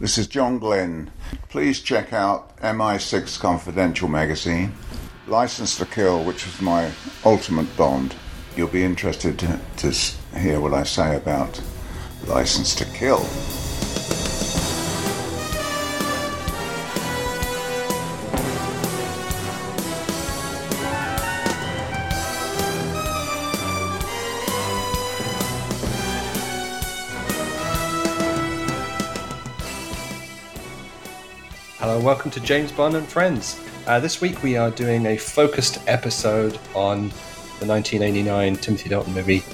This is John Glenn. Please check out MI6 Confidential magazine, License to Kill, which was my ultimate Bond. You'll be interested to, to hear what I say about License to Kill. Welcome to James Bond and Friends. Uh, this week we are doing a focused episode on the 1989 Timothy Dalton movie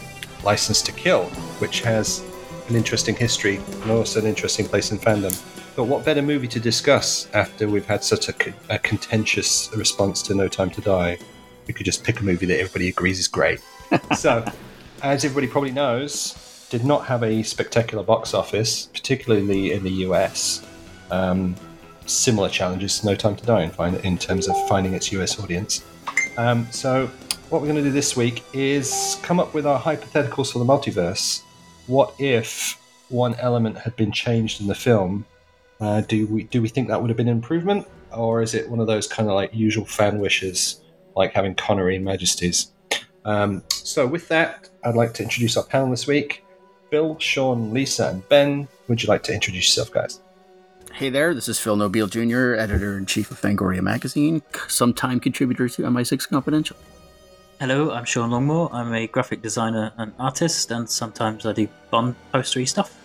License to Kill, which has an interesting history and also an interesting place in fandom. But what better movie to discuss after we've had such a, a contentious response to No Time to Die? We could just pick a movie that everybody agrees is great. so, as everybody probably knows, did not have a spectacular box office, particularly in the US. Um, similar challenges to No Time to Die in, find, in terms of finding its US audience. Um, so, what we're going to do this week is come up with our hypotheticals for the multiverse. What if one element had been changed in the film? Uh, do we do we think that would have been an improvement, or is it one of those kind of like usual fan wishes, like having Connery in Majesties? Um, so, with that, I'd like to introduce our panel this week. Phil, Sean, Lisa, and Ben. Would you like to introduce yourself, guys? Hey there, this is Phil Nobile Jr., editor in chief of Fangoria magazine, sometime contributor to MI6 Confidential. Hello, I'm Sean Longmore. I'm a graphic designer and artist, and sometimes I do Bond postery stuff.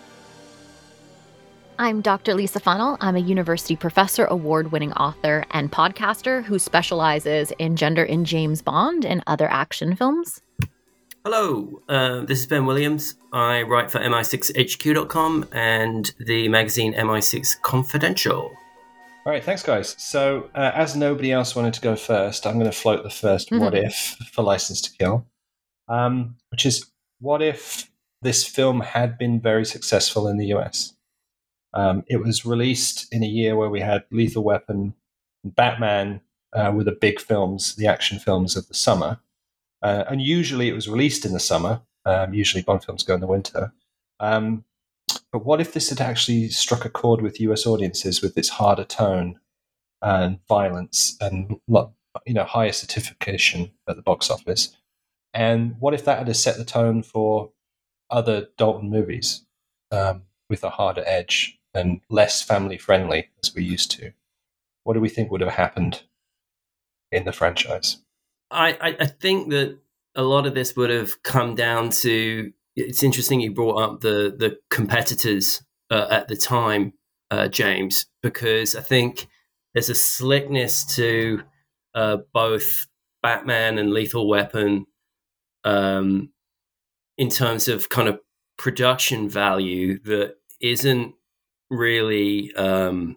I'm Dr. Lisa Funnell. I'm a university professor, award winning author, and podcaster who specializes in gender in James Bond and other action films. Hello, uh, this is Ben Williams. I write for mi6hq.com and the magazine MI6 Confidential. All right, thanks, guys. So, uh, as nobody else wanted to go first, I'm going to float the 1st Mhm. what if for License to Kill, um, which is what if this film had been very successful in the US? Um, it was released in a year where we had Lethal Weapon, and Batman uh, were the big films, the action films of the summer. Uh, and usually it was released in the summer. Um, usually Bond films go in the winter. Um, but what if this had actually struck a chord with US audiences with its harder tone and violence and you know higher certification at the box office? And what if that had set the tone for other Dalton movies um, with a harder edge and less family friendly as we used to? What do we think would have happened in the franchise? I, I, think that a lot of this would have come down to. It's interesting you brought up the the competitors uh, at the time, uh, James, because I think there's a slickness to uh, both Batman and Lethal Weapon, um, in terms of kind of production value that isn't really um,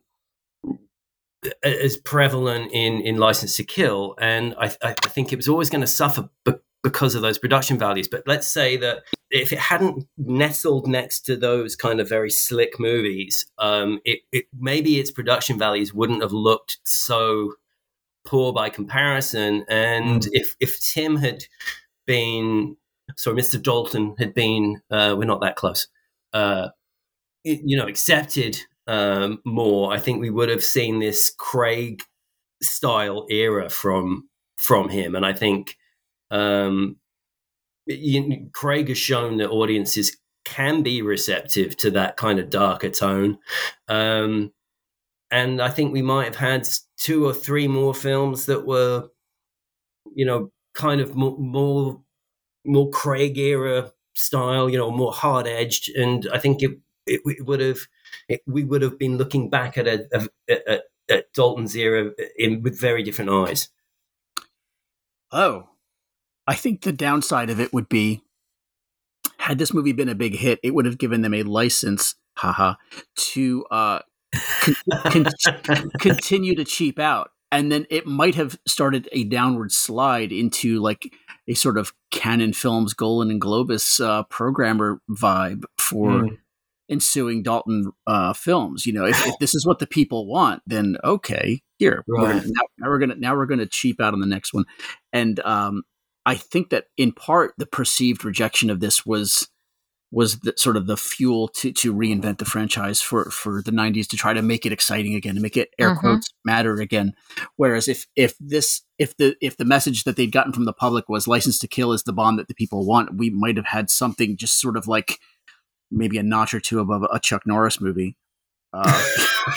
as prevalent in in License to Kill, and I, I think it was always going to suffer be- because of those production values. But let's say that if it hadn't nestled next to those kind of very slick movies, um, it, it maybe its production values wouldn't have looked so poor by comparison. And if if Tim had been sorry, Mr. Dalton had been, uh, we're not that close. Uh, you know, accepted um, more, I think we would have seen this Craig style era from from him, and I think um, you, Craig has shown that audiences can be receptive to that kind of darker tone, um, and I think we might have had two or three more films that were, you know, kind of more more, more Craig era style, you know, more hard edged, and I think it it, it would have it, we would have been looking back at a, a, a, at Dalton's era in, with very different eyes. Oh, I think the downside of it would be had this movie been a big hit, it would have given them a license, haha, to uh, con- con- continue to cheap out. And then it might have started a downward slide into like a sort of Cannon Films Golan and Globus uh, programmer vibe for Mm. Ensuing Dalton uh, films. You know, if, if this is what the people want, then okay, here we're gonna, now, now we're gonna now we're gonna cheap out on the next one. And um, I think that in part the perceived rejection of this was was the, sort of the fuel to to reinvent the franchise for for the 90s to try to make it exciting again to make it air Mhm. quotes matter again whereas if if this if the if the message that they'd gotten from the public was license to kill is the bond that the people want we might have had something just sort of like maybe a notch or two above a chuck norris movie. Uh,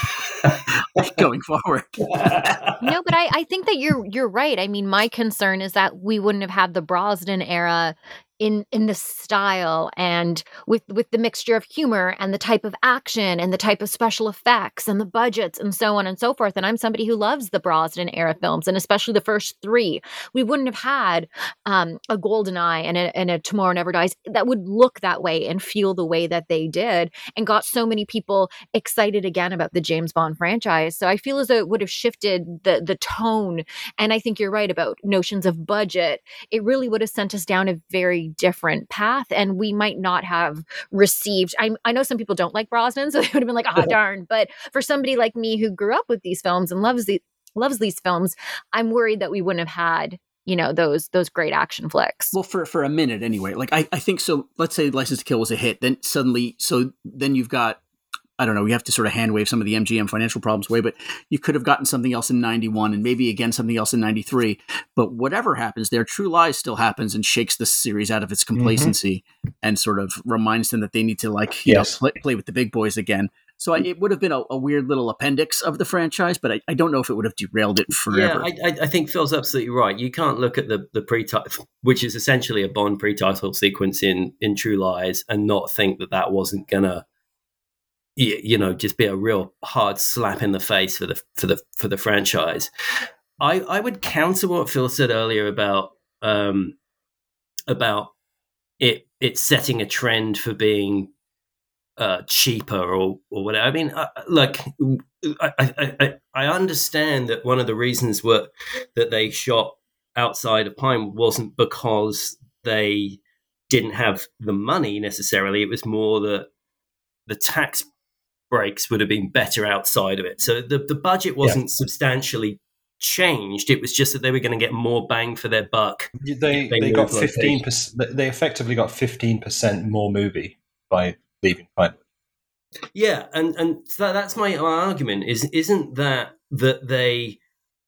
going forward no, but I, I think that you're you're right. I mean, my concern is that we wouldn't have had the Brosnan era in in the style and with with the mixture of humor and the type of action and the type of special effects and the budgets and so on and so forth. And I'm somebody who loves the Brosnan era films and especially the first three. We wouldn't have had um, a Golden Eye and a, and a Tomorrow Never Dies that would look that way and feel the way that they did and got so many people excited again about the James Bond franchise. So I feel as though it would have shifted the the tone. And I think you're right about notions of budget. It really would have sent us down a very different path, and we might not have received. I, I know some people don't like Brosnan, so they would have been like, "Ah, darn!" But for somebody like me who grew up with these films and loves the loves these films, I'm worried that we wouldn't have had you know those those great action flicks. well for for a minute anyway like i i think so let's say license to kill was a hit then suddenly so then you've got I don't know. We have to sort of hand wave some of the MGM financial problems away, but you could have gotten something else in '91 and maybe again something else in '93. But whatever happens there, True Lies still happens and shakes the series out of its mm-hmm. complacency and sort of reminds them that they need to like you Yes. know play, play with the big boys again. So I, it would have been a, a weird little appendix of the franchise, but I, I don't know if it would have derailed it forever. Yeah, I, I, I think Phil's absolutely right. You can't look at the the pre-title, which is essentially a Bond pre-title sequence in in True Lies, and not think that that wasn't gonna, y- you know, just be a real hard slap in the face for the for the for the franchise. I I would counter what Phil said earlier about um about it it setting a trend for being uh, cheaper or or whatever. I mean, uh, like I, I, I, I understand that one of the reasons were that they shot outside of Pine wasn't because they didn't have the money necessarily. It was more that the tax breaks would have been better outside of it. So the, the budget wasn't substantially changed. It was just that they were going to get more bang for their buck. They They they got fifteen percent. They effectively got fifteen percent more movie by leaving Pinewood. Yeah, and and that, that's my argument. Is isn't that that they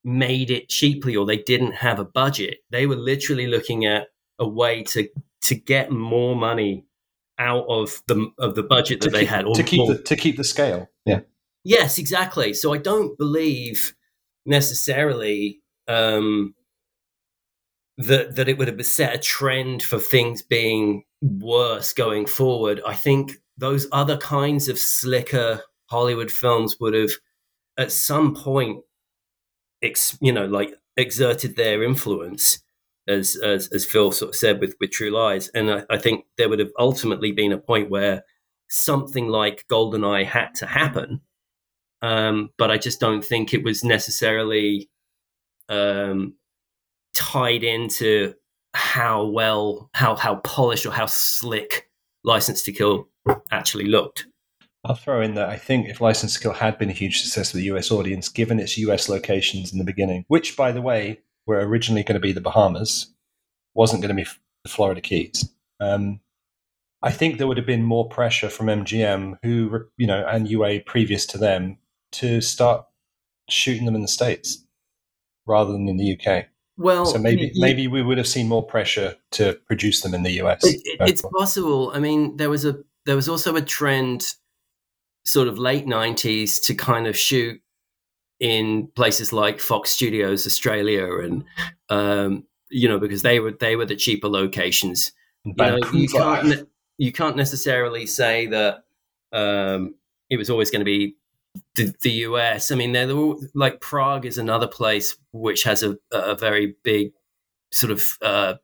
made it cheaply or they didn't have a budget? They were literally looking at a way to to get more money out of the of the budget that they had. or to keep the to keep the scale. Yeah, Yes, exactly. So I don't believe necessarily um, that that it would have set a trend for things being worse going forward. I think those other kinds of slicker Hollywood films would have, at some point, ex, you know, like exerted their influence, as as as Phil sort of said with with True Lies, and I, I think there would have ultimately been a point where something like Goldeneye had to happen um, but I just don't think it was necessarily um, tied into how well, how how polished or how slick License to Kill actually looked. I'll throw in that I think if License to Kill had been a huge success with the US audience, given its US locations in the beginning, which by the way were originally going to be the Bahamas, wasn't going to be the Florida Keys. Um, I think there would have been more pressure from MGM, who you know, and UA previous to them, to start shooting them in the states rather than in the UK. Well, So maybe you- maybe we would have seen more pressure to produce them in the US. It- it- it's possible. I mean, there was a there was also a trend, sort of late '90s, to kind of shoot in places like Fox Studios Australia, and um, you know because they were they were the cheaper locations. You know, you can't you can't necessarily say that um, it was always going to be the, the US. I mean, they're all, like Prague is another place which has a, a very big sort of uh,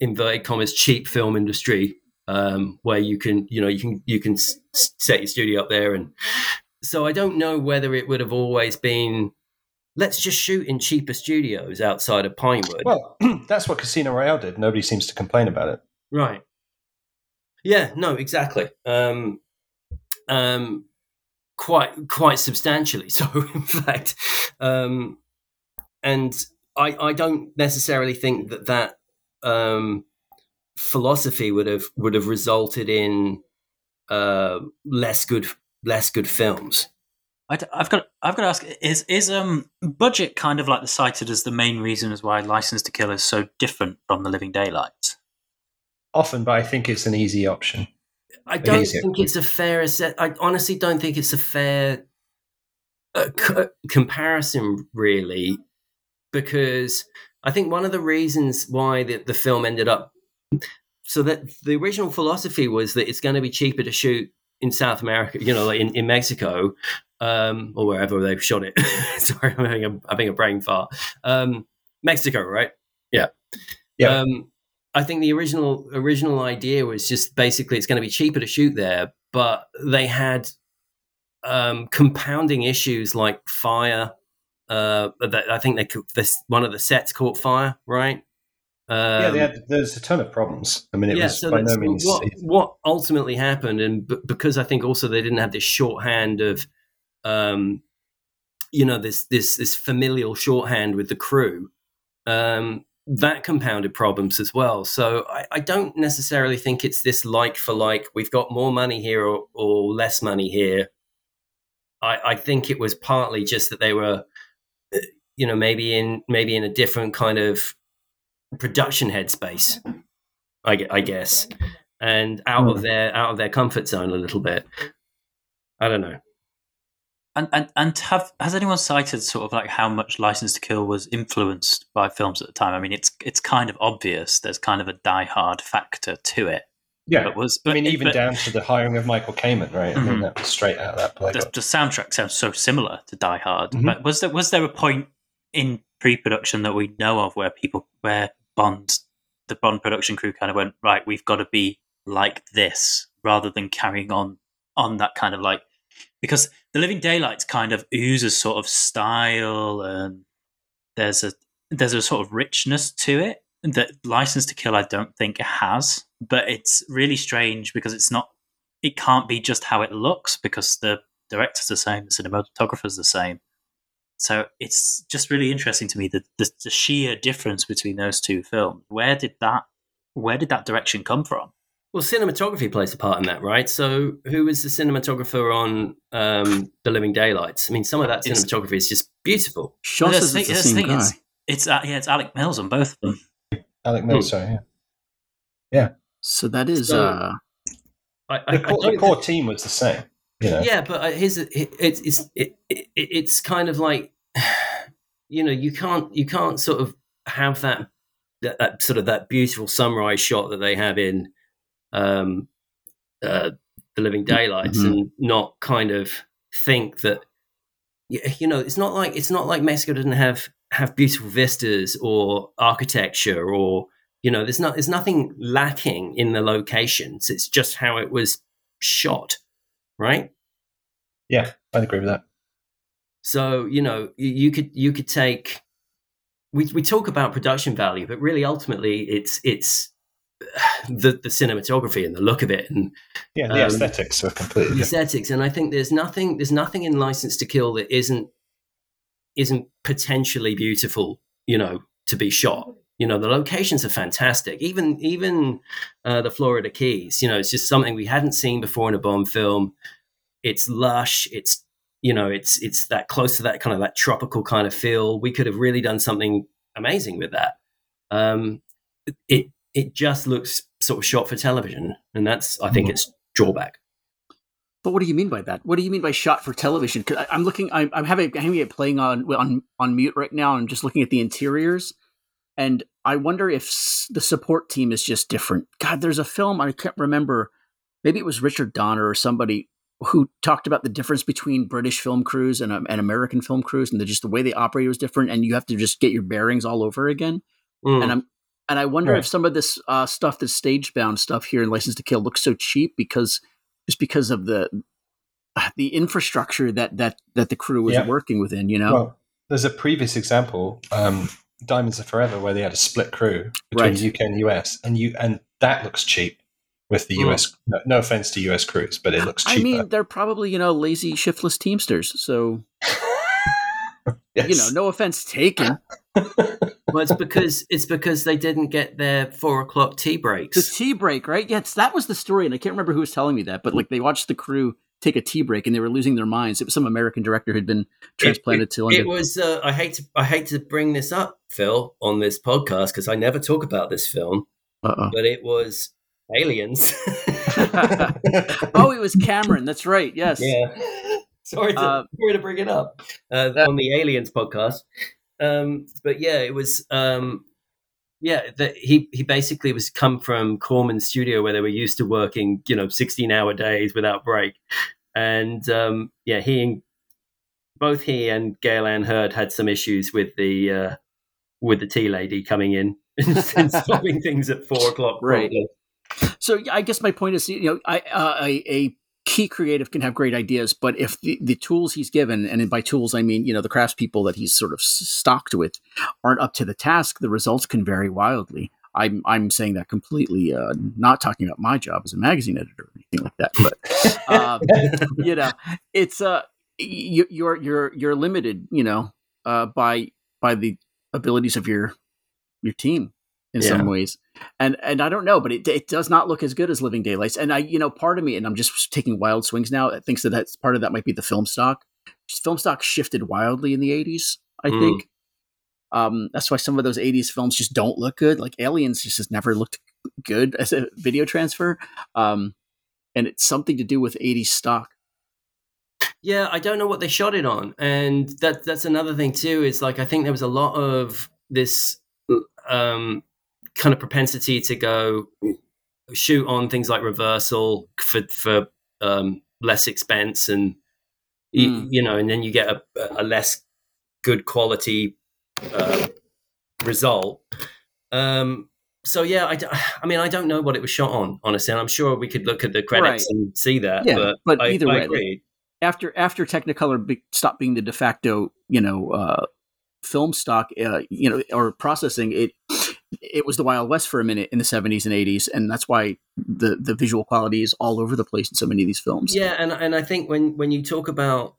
inverted commas cheap film industry um, where you can you know you can you can set your studio up there and so I don't know whether it would have always been let's just shoot in cheaper studios outside of Pinewood. Well, that's what Casino Royale did. Nobody seems to complain about it. Right. Yeah, no, exactly. Um, um, quite quite substantially so, in fact. Um, and I I don't necessarily think that that um, philosophy would have would have resulted in uh, less good less good films. I have got I've got to ask is is um budget kind of like the cited as the main reason as why License to Kill is so different from The Living Daylights? Often, but I think it's an easy option. I don't easier. think it's a fair. I honestly don't think it's a fair uh, c- comparison, really, because I think one of the reasons why the, the film ended up so that the original philosophy was that it's going to be cheaper to shoot in South America, you know, like in, in Mexico um, or wherever they've shot it. Sorry, I'm having a, having a brain fart. Um, Mexico, right? Yeah. Yeah. Um, I think the original original idea was just basically it's going to be cheaper to shoot there, but they had um, compounding issues like fire. Uh, that I think they could, this one of the sets caught fire, right? Um, yeah, they had, there's a ton of problems. I mean, it yeah, was so by no means. what, what ultimately happened, and b- because I think also they didn't have this shorthand of, um, you know, this this this familial shorthand with the crew, um, that compounded problems as well. So I, I don't necessarily think it's this like for like. We've got more money here or, or less money here. I, I think it was partly just that they were, uh, you know, maybe in maybe in a different kind of production headspace. I, gue- I guess, and out of their out of their comfort zone a little bit. I don't know. And and and have has anyone cited sort of like how much License to Kill was influenced by films at the time? I mean, it's it's kind of obvious. There's kind of a Die Hard factor to it. Yeah, But was I mean, even but down to the hiring of Michael Kamen, right? I mean, Mhm. that was straight out of that the, playbook. the soundtrack sounds so similar to Die Hard. Mhm. But was there was there a point in pre-production that we know of where people where Bond the Bond production crew kind of went right? We've got to be like this rather than carrying on on that kind of like because the Living Daylights kind of oozes sort of style and there's a there's a sort of richness to it that License to Kill I don't think has, but it's really strange because it's not it can't be just how it looks because the director's the same, the cinematographer's the same. So it's just really interesting to me the, the the sheer difference between those two films. Where did that where did that direction come from? Well, cinematography plays a part in that, right? So, who was the cinematographer on um, The Living Daylights? I mean, some of that It's- cinematography is just beautiful. Shaw Well, says it's the the thing- same guy. the It's uh, yeah, it's Alec Mills on both of them. Alec Mills, sorry, yeah. Yeah. So that is So- uh I, I, The I core, the core team was the same. You know, Yeah, but uh, here's a- it, it's it's it, it, it's kind of like you know you can't you can't sort of have that that, that sort of that beautiful sunrise shot that they have in um, uh, the Living Daylights Mhm. and not kind of think that you know it's not like it's not like Mexico doesn't have have beautiful vistas or architecture or you know there's not there's nothing lacking in the locations. It's just how it was shot right yeah, I'd agree with that. so you know you, you could you could take we we talk about production value, but really ultimately it's it's the the cinematography and the look of it and Yeah, the Um, aesthetics are completely the aesthetics. And I think there's nothing there's nothing in License to Kill that isn't isn't potentially beautiful. You know, to be shot. You know, the locations are fantastic. Even even uh, the Florida Keys. You know, it's just something we hadn't seen before in a Bond film. It's lush. It's you know, it's it's that close to that kind of that tropical kind of feel. We could have really done something amazing with that. Um, it it just looks sort of shot for television, and that's I think Mhm. its drawback. But what do you mean by that? What do you mean by shot for television? 'Cause I, I'm looking. I'm, I'm having having it playing on on on mute right now. I'm just looking at the interiors, and I wonder if s- the support team is just different. God, there's a film I can't remember. Maybe it was Richard Donner or somebody who talked about the difference between British film crews and, um, and American film crews, and the, just the way they operate was different, and you have to just get your bearings all over again. Mm. And I'm and I wonder Right. if some of this uh, stuff, this stage bound stuff here in License to Kill, looks so cheap because just because of the the infrastructure that that that the crew was Yeah. working within. You know, Well, there's a previous example, um, Diamonds Are Forever, where they had a split crew between Right. UK and US, and you and that looks cheap with the. Hmm. US. No, no offense to US crews, but it looks cheaper. I mean, they're probably you know lazy, shiftless teamsters. So Yes. you know, no offense taken. well, it's because it's because they didn't get their four o'clock tea breaks. The tea break, right? Yes, that was the story, and I can't remember who was telling me that, but like they watched the crew take a tea break and they were losing their minds. It was some American director who'd been transplanted to London. It was. Uh, I hate to. I hate to bring this up, Phil, on this podcast because I never talk about this film, Uh-oh. but it was Aliens. oh, it was Cameron. That's right. Yes. yeah. Sorry to, Uh, sorry to bring it up uh, that- on the Aliens podcast. Um, but yeah, it was. Um, yeah, that he he basically was come from Corman Studio where they were used to working, you know, sixteen hour days without break, and um, yeah, he and both he and Gale Anne Hurd had some issues with the uh, with the tea lady coming in and stopping things at four o'clock. Right. promptly. So I guess my point is, you know, I, uh, a, a key creative can have great ideas, but if the, the tools he's given, and by tools I mean, you know, the craftspeople that he's sort of stocked with, aren't up to the task, the results can vary wildly. I'm I'm saying that completely, uh, not talking about my job as a magazine editor or anything like that, but uh, you know, it's uh, you, you're you're you're limited, you know, uh, by by the abilities of your your team in Yeah. some ways, and and I don't know, but it it does not look as good as Living Daylights, and I you know, part of me, and I'm just taking wild swings now, that thinks that that's part of that might be the film stock. Film stock shifted wildly in the '80s, I Mm. think. Um, that's why some of those '80s films just don't look good. Like Aliens just has never looked good as a video transfer. Um, and it's something to do with 80s stock. Yeah, I don't know what they shot it on, and that that's another thing too. Is like I think there was a lot of this um, kind of propensity to go shoot on things like reversal for for um, less expense, and you, Mm. you know, and then you get a, a less good quality uh, result. Um, so yeah, I, I mean, I don't know what it was shot on, honestly. And I'm sure we could look at the credits Right. and see that. Yeah, but, but I, either I way, agree. After after Technicolor be, stopped being the de facto, you know, uh, film stock, uh, you know, or processing, it it was the Wild West for a minute in the 70s and 80s, and that's why the the visual quality is all over the place in so many of these films. Yeah, and and I think when when you talk about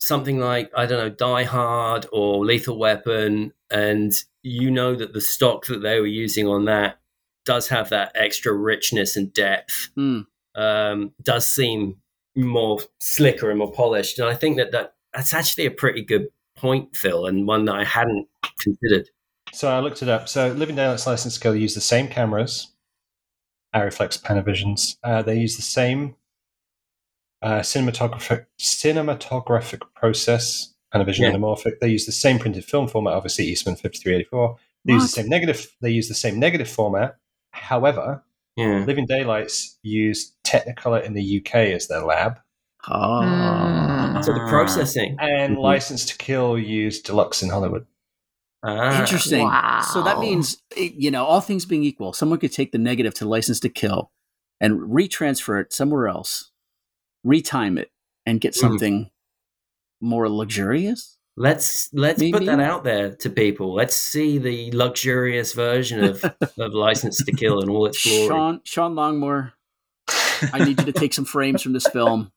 something like I don't know Die Hard or Lethal Weapon, and you know that the stock that they were using on that does have that extra richness and depth, Mm. um, does seem more slicker and more polished, and I think that, that that's actually a pretty good point, Phil, and one that I hadn't considered. So I looked it up. So Living Daylights License to Kill use the same cameras, Arriflex Panavisions. Uh, they use the same uh, cinematographic cinematographic process, Panavision Yeah. anamorphic. They use the same printed film format, obviously Eastman 5384. They use the same negative. They use the same negative format. However, Yeah. Living Daylights use Technicolor in the UK as their lab, Ah. So the processing. and Mhm. License to Kill used Deluxe in Hollywood. Ah. Interesting. So that means, eh, you know, all things being equal, someone could take the negative to license to kill and retransfer it somewhere else, retime it, and get Mhm. something more luxurious. Let's let's put that out there to people. Let's see the luxurious version of, of License to Kill in all its glory. Sean, Sean Longmore, I need you to take some frames from this film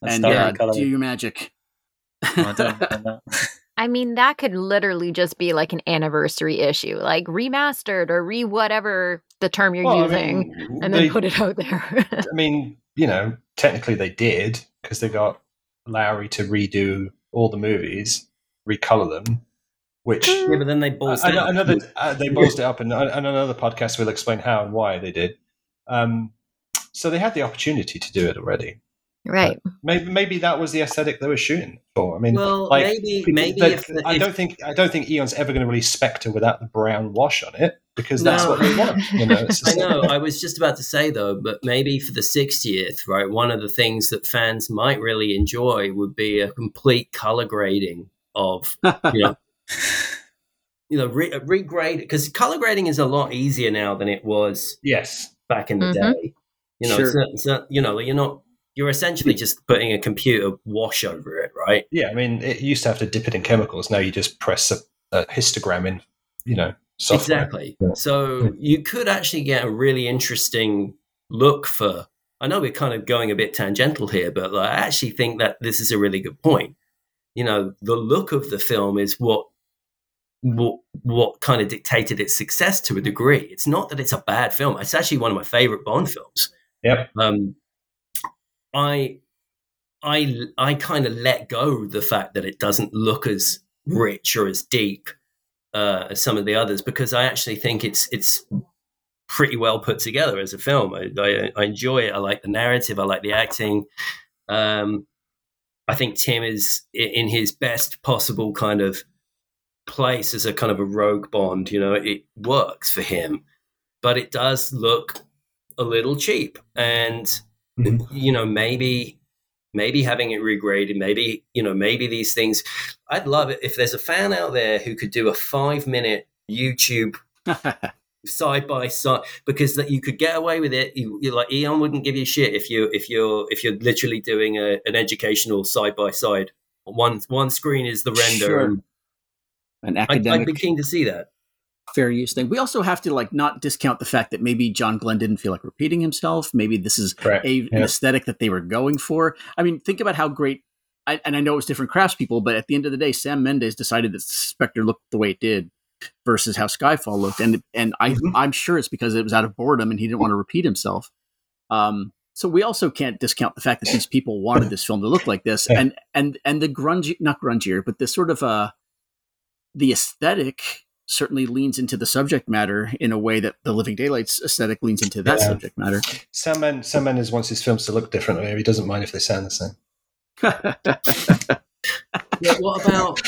That's and starting uh, colour. do your magic. I don't know that. I mean, that could literally just be like an anniversary issue, like remastered or re whatever the term you're Well, I using, mean, and then they- put it out there. I mean, you know, technically they did because they got Lowry to redo all the movies, recolor them, which Yeah, but then they balls I- I- down. another uh, they ballsed it up, and on on another podcast we'll explain how and why they did. Um, so they had the opportunity to do it already. Right. Maybe maybe that was the aesthetic they were shooting for. I mean, Well, like, maybe maybe they- if, I if- don't think I don't think Eon's ever going to release Spectre without the brown wash on it because that's No. what they want. You know, it's I know. I was just about to say though, but maybe for the 60th, right? One of the things that fans might really enjoy would be a complete color grading of, you know, you know, re- regrade because color grading is a lot easier now than it was Yes. back in the Mhm. day. You know, it's not, it's not, you know, you're not, you're essentially just putting a computer wash over it, right? Yeah, I mean, it used to have to dip it in chemicals. Now you just press a, a histogram in, you know, software. Exactly. Yeah. So you could actually get a really interesting look for. I know we're kind of going a bit tangential here, but like, I actually think that this is a really good point. You know, the look of the film is what what what kind of dictated its success to a degree. It's not that it's a bad film. It's actually one of my favorite Bond films. Yep. Um, I I I kind of let go the fact that it doesn't look as rich or as deep uh, as some of the others because I actually think it's it's pretty well put together as a film. I, I, I enjoy it. I like the narrative. I like the acting. Um, I think Tim is in his best possible kind of place as a kind of a rogue Bond. You know, it works for him, but it does look a little cheap. And Mm-hmm. you know, maybe maybe having it regraded, maybe you know, maybe these things. I'd love it if there's a fan out there who could do a five minute YouTube side by side because that you could get away with it. You, you're like Eon wouldn't give you shit if you if you're if you're literally doing a, an educational side by side. One one screen is the render. Sure. and An I'd, I'd be keen to see that. Fair use thing. We also have to like not discount the fact that maybe John Glenn didn't feel like repeating himself. Maybe this is Correct. a, an aesthetic that they were going for. I mean, think about how great. I, and I know it was different craftspeople, but at the end of the day, Sam Mendes decided that Spectre looked the way it did versus how Skyfall looked, and and I Mhm. I'm sure it's because it was out of boredom and he didn't want to repeat himself. Um, so we also can't discount the fact that these people wanted this film to look like this, and and and the grungy, not grungier, but the sort of uh, the aesthetic certainly leans into the subject matter in a way that the Living Daylights aesthetic leans into that Yeah. subject matter. Sam, Men- Sam Mendes wants his films to look different. Maybe he doesn't mind if they sound the same. Yeah, what about?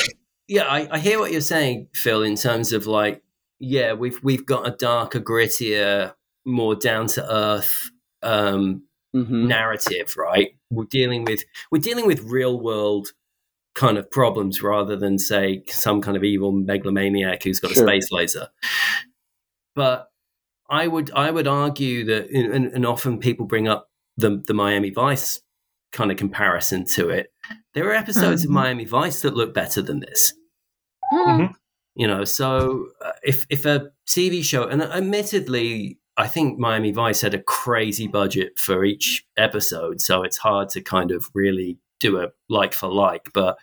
Yeah, I, I hear what you're saying, Phil. In terms of like, yeah, we've we've got a darker, grittier, more down to earth um, Mhm. narrative, right? We're dealing with we're dealing with real world kind of problems rather than say some kind of evil megalomaniac who's got Sure. a space laser. But I would I would argue that, and, and often people bring up the the Miami Vice kind of comparison to it. There are episodes of Mhm. Miami Vice that look better than this Mm. you know so uh, if if a tv show and admittedly i think miami vice had a crazy budget for each episode so it's hard to kind of really do a like for like but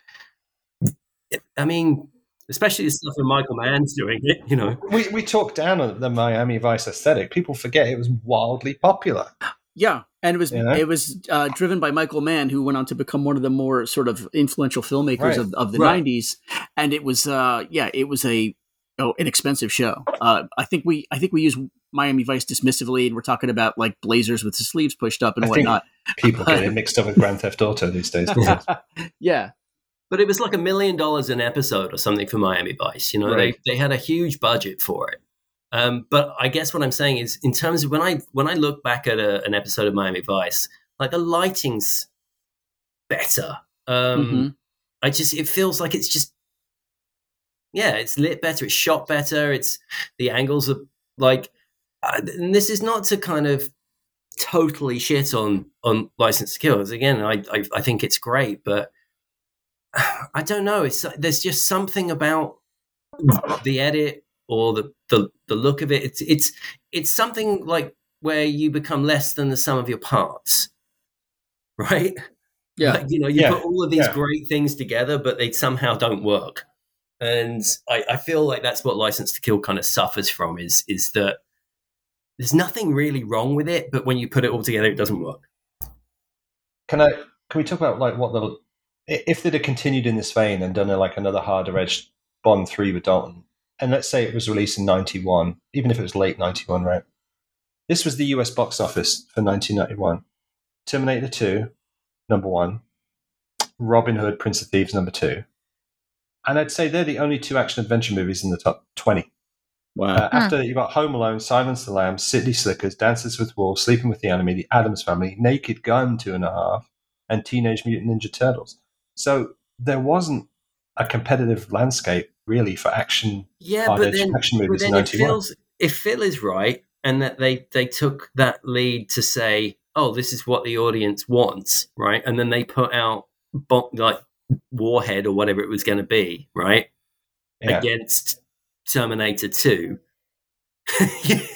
i mean especially the stuff that michael mann's doing it you know We we talk down on the Miami Vice aesthetic. People forget it was wildly popular. Yeah, and it was You know? it was uh, driven by Michael Mann, who went on to become one of the more sort of influential filmmakers Right. of, of the Right. '90s. And it was, uh, yeah, it was a oh, an expensive show. Uh, I think we I think we use Miami Vice dismissively, and we're talking about like blazers with the sleeves pushed up and I think- whatnot. People get it mixed up with Grand Theft Auto these days. yeah, but it was like a million dollars an episode or something for miami vice you know Right. they, they had a huge budget for it um, but i guess what i'm saying is in terms of when i when i look back at a, an episode of miami vice like the lighting's better um, Mhm. i just it feels like it's just yeah it's lit better it's shot better it's the angles are like Uh, and this is not to kind of totally shit on on license to kill 'cause again I, I i think it's great but I don't know. It's there's just something about the edit or the, the the look of it. It's it's it's something like where you become less than the sum of your parts, right? yeah. Like, you know, you Yeah. put all of these Yeah. great things together, but they somehow don't work. And I, I feel like that's what License to Kill kind of suffers from is is that there's nothing really wrong with it, but when you put it all together, it doesn't work. Can I? Can we talk about like what the if they'd have continued in this vein and done a, like another harder edged Bond three with Dalton, and let's say it was released in ninety one, even if it was late ninety one, right? This was the U.S. box office for nineteen ninety one. Terminator two, number one. Robin Hood, Prince of Thieves, number two. And I'd say they're the only two action adventure movies in the top twenty. Wow. Uh, after that, you've got Home Alone, Silence the Lambs, City Slickers, Dances with Wolves, Sleeping with the Enemy, The Addams Family, Naked Gun, two and a half, and Teenage Mutant Ninja Turtles. So there wasn't a competitive landscape really for action. Yeah, hard but edge then, action movies in then it 91. feels if Phil is right, and that they they took that lead to say, "Oh, this is what the audience wants," right? And then they put out bo- like Warhead or whatever it was going to be, right, Yeah. against Terminator Two.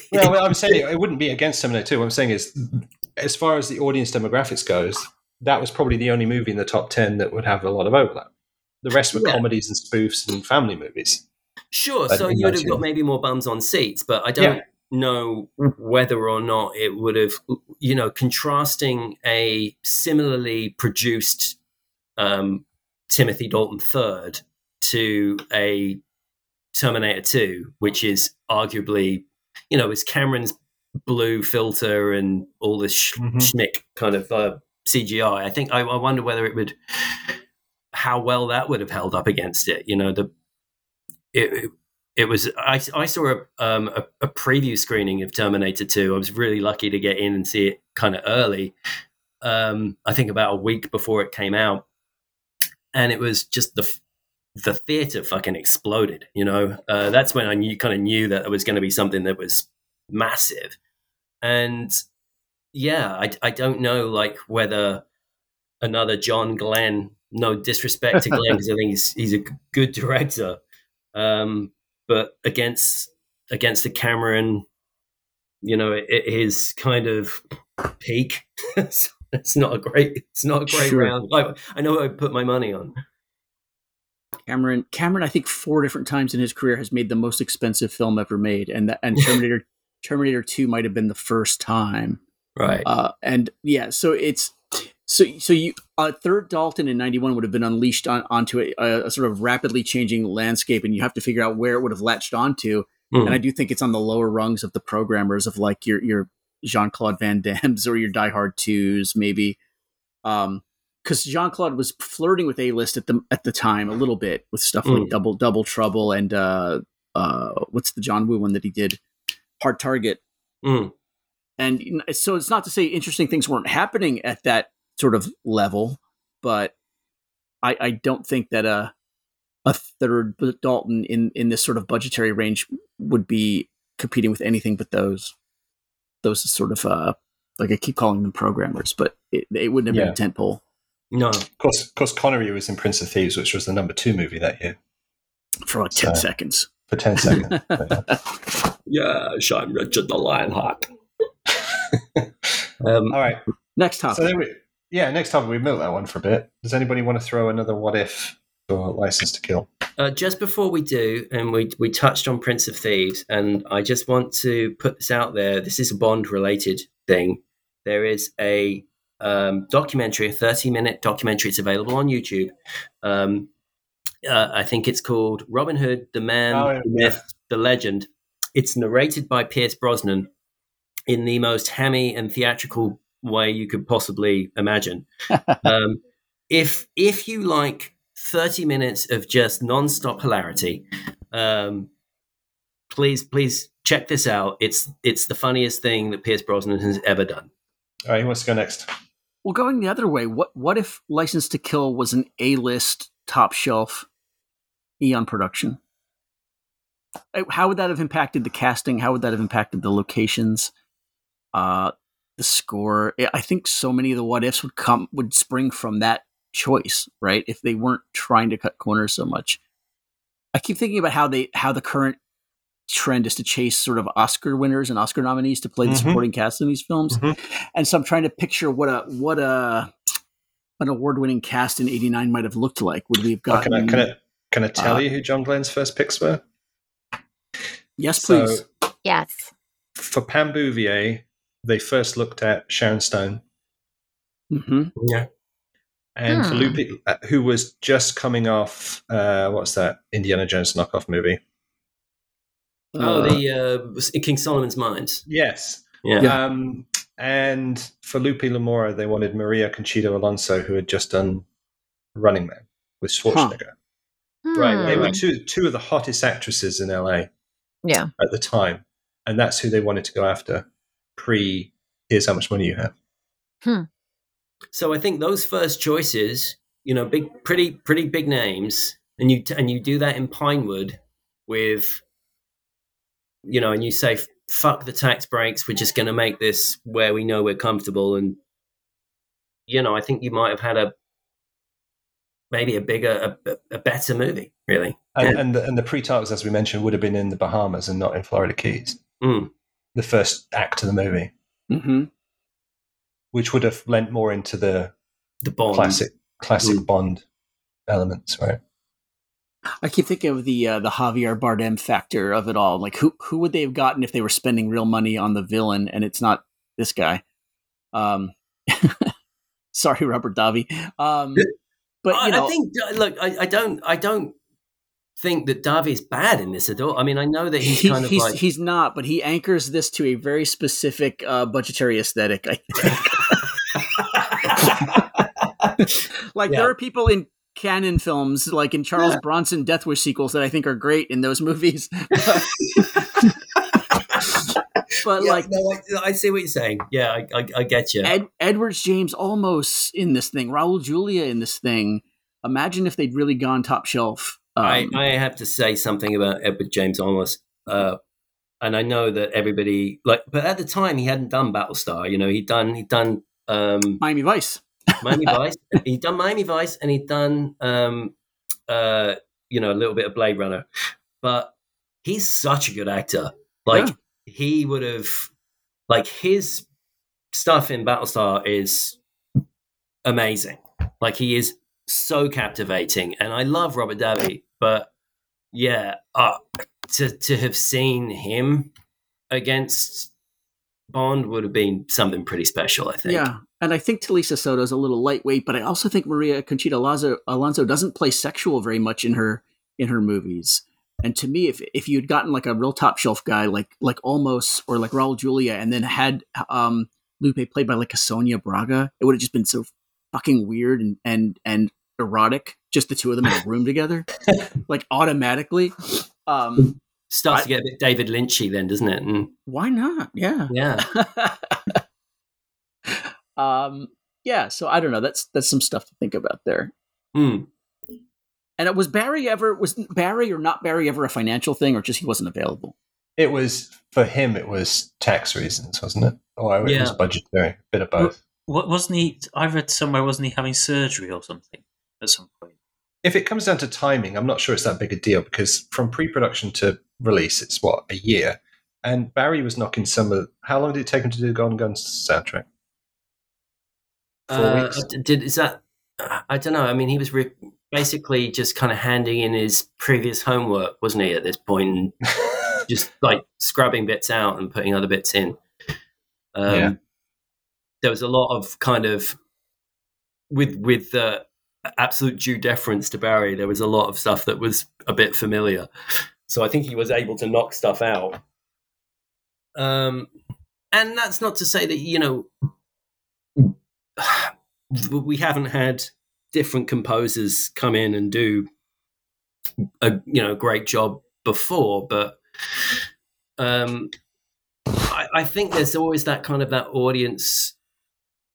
Well, I'm saying it, wouldn't be against Terminator 2. What I'm saying is, as far as the audience demographics goes, that was probably the only movie in the top 10 that would have a lot of overlap. The rest were Yeah. comedies and spoofs and family movies. Sure. So you would have got maybe more bums on seats, but I don't Yeah. know whether or not it would have, you know, contrasting a similarly produced um, Timothy Dalton third to a Terminator 2, which is arguably, you know, it's Cameron's blue filter and all this sh- Mhm. schmick kind of uh, CGI. I think I, I wonder whether it would, how well that would have held up against it. You know, the it, it, was I, I saw a, um, a a preview screening of Terminator 2. I was really lucky to get in and see it kind of early. Um, I think about a week before it came out, and it was just the the theater fucking exploded. You know, uh, that's when I knew kind of knew that it was going to be something that was massive. And yeah, I I don't know like whether another John Glenn. No disrespect to Glenn because I think he's he's a good director, um, but against against the Cameron, you know, it, it is kind of peak. It's not a great. It's not a great Sure. round. I, I know I put my money on. Cameron, Cameron, I think four different times in his career has made the most expensive film ever made, and that, and Terminator Terminator Two might have been the first time. Right. Uh, and yeah, so it's so so you uh, third Dalton in '91 would have been unleashed on, onto a, a sort of rapidly changing landscape, and you have to figure out where it would have latched onto. Hmm. And I do think it's on the lower rungs of the programmers of like your your Jean Claude Van Damme's or your Die Hard twos, maybe. Um, because Jean Claude was flirting with A list at the at the time a little bit with stuff like Mm. Double Double Trouble and uh uh what's the John Woo one that he did, Hard Target, Mm. and so it's not to say interesting things weren't happening at that sort of level, but I I don't think that a a third Dalton in in this sort of budgetary range would be competing with anything but those those sort of uh like I keep calling them programmers, but it, it wouldn't have Yeah. been a tentpole No. Of course, of course, Connery was in Prince of Thieves, which was the number two movie that year for like ten So- seconds. for ten seconds. Yes, I'm Richard the Lionheart. um, All right. Next time. So topic. then we, yeah, next time we milk that one for a bit. Does anybody want to throw another what if for License to Kill? Uh, just before we do, and we we touched on Prince of Thieves, and I just want to put this out there. This is a Bond related thing. There is a um, documentary, a thirty minute documentary. It's available on YouTube. Um, uh, I think it's called Robin Hood, the Man, Oh, yeah. the Myth, the Legend. It's narrated by Pierce Brosnan in the most hammy and theatrical way you could possibly imagine. um, if if you like 30 minutes of just non-stop hilarity um, please please check this out it's it's the funniest thing that pierce brosnan has ever done All right, who wants to go next? Well, going the other way, what what if License to Kill was an A list top shelf Eon production? Uh, How would that have impacted the casting? How would that have impacted the locations? Uh, the score. I- I think so many of the what ifs would come would spring from that choice, right? If they weren't trying to cut corners so much. I keep thinking about how they how the current trend is to chase sort of Oscar winners and Oscar nominees to play the Mhm. supporting cast in these films. Mhm. And so I'm trying to picture what a what a an award winning cast in '89 might have looked like. Would we have Oh, gotten? can I can I can I tell uh, you who John Glenn's first picks were? yes, So- please. Yes. For Pam Bouvier, they first looked at Sharon Stone, hmm yeah and for Hmm. Lupe, uh, who was just coming off uh, what's that Indiana Jones knockoff movie? Oh the uh, king solomon's mines Yes. yeah, Um, and for Lupe Lamora, they wanted Maria Conchita Alonso, who had just done Running Man with Schwarzenegger. Right. They Hmm. were two two of the hottest actresses in LA Yeah. at the time, and that's who they wanted to go after. Pre, here's how much money you have. Hmm. so i think those first choices you know big pretty pretty big names and you and you do that in pinewood with you know and you say fuck the tax breaks we're just going to make this where we know we're comfortable and you know i think you might have had a maybe a bigger a, a better movie really And, Yeah. and the, and the pre-tags, as we mentioned, would have been in the Bahamas and not in Florida Keys. Mm. The first act of the movie, hmm which would have lent more into the the bond classic classic Mm. Bond elements, right? I keep thinking of the uh, the Javier Bardem factor of it all. Like who who would they have gotten if they were spending real money on the villain and it's not this guy? Um, sorry, Robert Davi. Um, but you I, know, I think look, I, I don't, I don't think that Davi is bad in this at all. I mean, I know that he's he- kind of he's, like he's not, but he anchors this to a very specific uh, budgetary aesthetic. I think. like Yeah. there are people in Cannon Films, like in Charles Bronson Death Wish sequels, that I think are great in those movies. but Yeah, like no, I, I see what you're saying. Yeah, I, I, I get you. Ed, Edwards James Olmos in this thing, Raul Julia in this thing. Imagine if they'd really gone top shelf. Um, I, I have to say something about Edward James Olmos. Uh, and I know that everybody like, but at the time he hadn't done Battlestar. You know, he'd done he'd done um, Miami Vice. Miami Vice. He'd done Miami Vice, and he'd done um, uh, you know a little bit of Blade Runner. But he's such a good actor. Like Yeah. he would have, like his stuff in Battlestar is amazing. Like he is so captivating, and I love Robert Davi. But yeah, uh, to to have seen him against Bond would have been something pretty special. I think. Yeah, and I think Talisa Soto is a little lightweight, but I also think Maria Conchita Alonso, Alonso doesn't play sexual very much in her in her movies. And to me, if if you'd gotten like a real top shelf guy like like Olmos or like Raul Julia, and then had um, Lupe played by like a Sonia Braga, it would have just been so fucking weird and and and erotic. Just the two of them in a room together, like automatically. Um, starts I- to get a bit David Lynchy then, doesn't it? And why not? Yeah. yeah, um, yeah. So I don't know. That's that's some stuff to think about there. Hmm. And it was Barry ever was Barry or not Barry ever a financial thing, or just he wasn't available? It was for him. It was tax reasons, wasn't it? Or it Yeah. was budgetary, a bit of both. What wasn't he? I read somewhere wasn't he having surgery or something at some point? If it comes down to timing, I'm not sure it's that big a deal because from pre-production to release, it's what a year. And Barry was knocking some of. How long did it take him to do the Golden Guns soundtrack? Four Uh, did is that? I don't know. I mean, he was re- basically just kind of handing in his previous homework, wasn't he? At this point, and just like scrubbing bits out and putting other bits in. Um, Yeah. There was a lot of kind of with with uh, absolute due deference to Barry. There was a lot of stuff that was a bit familiar, so I think he was able to knock stuff out. Um, and that's not to say that you know we haven't had different composers come in and do a you know great job before, but um, I, I think there's always that kind of that audience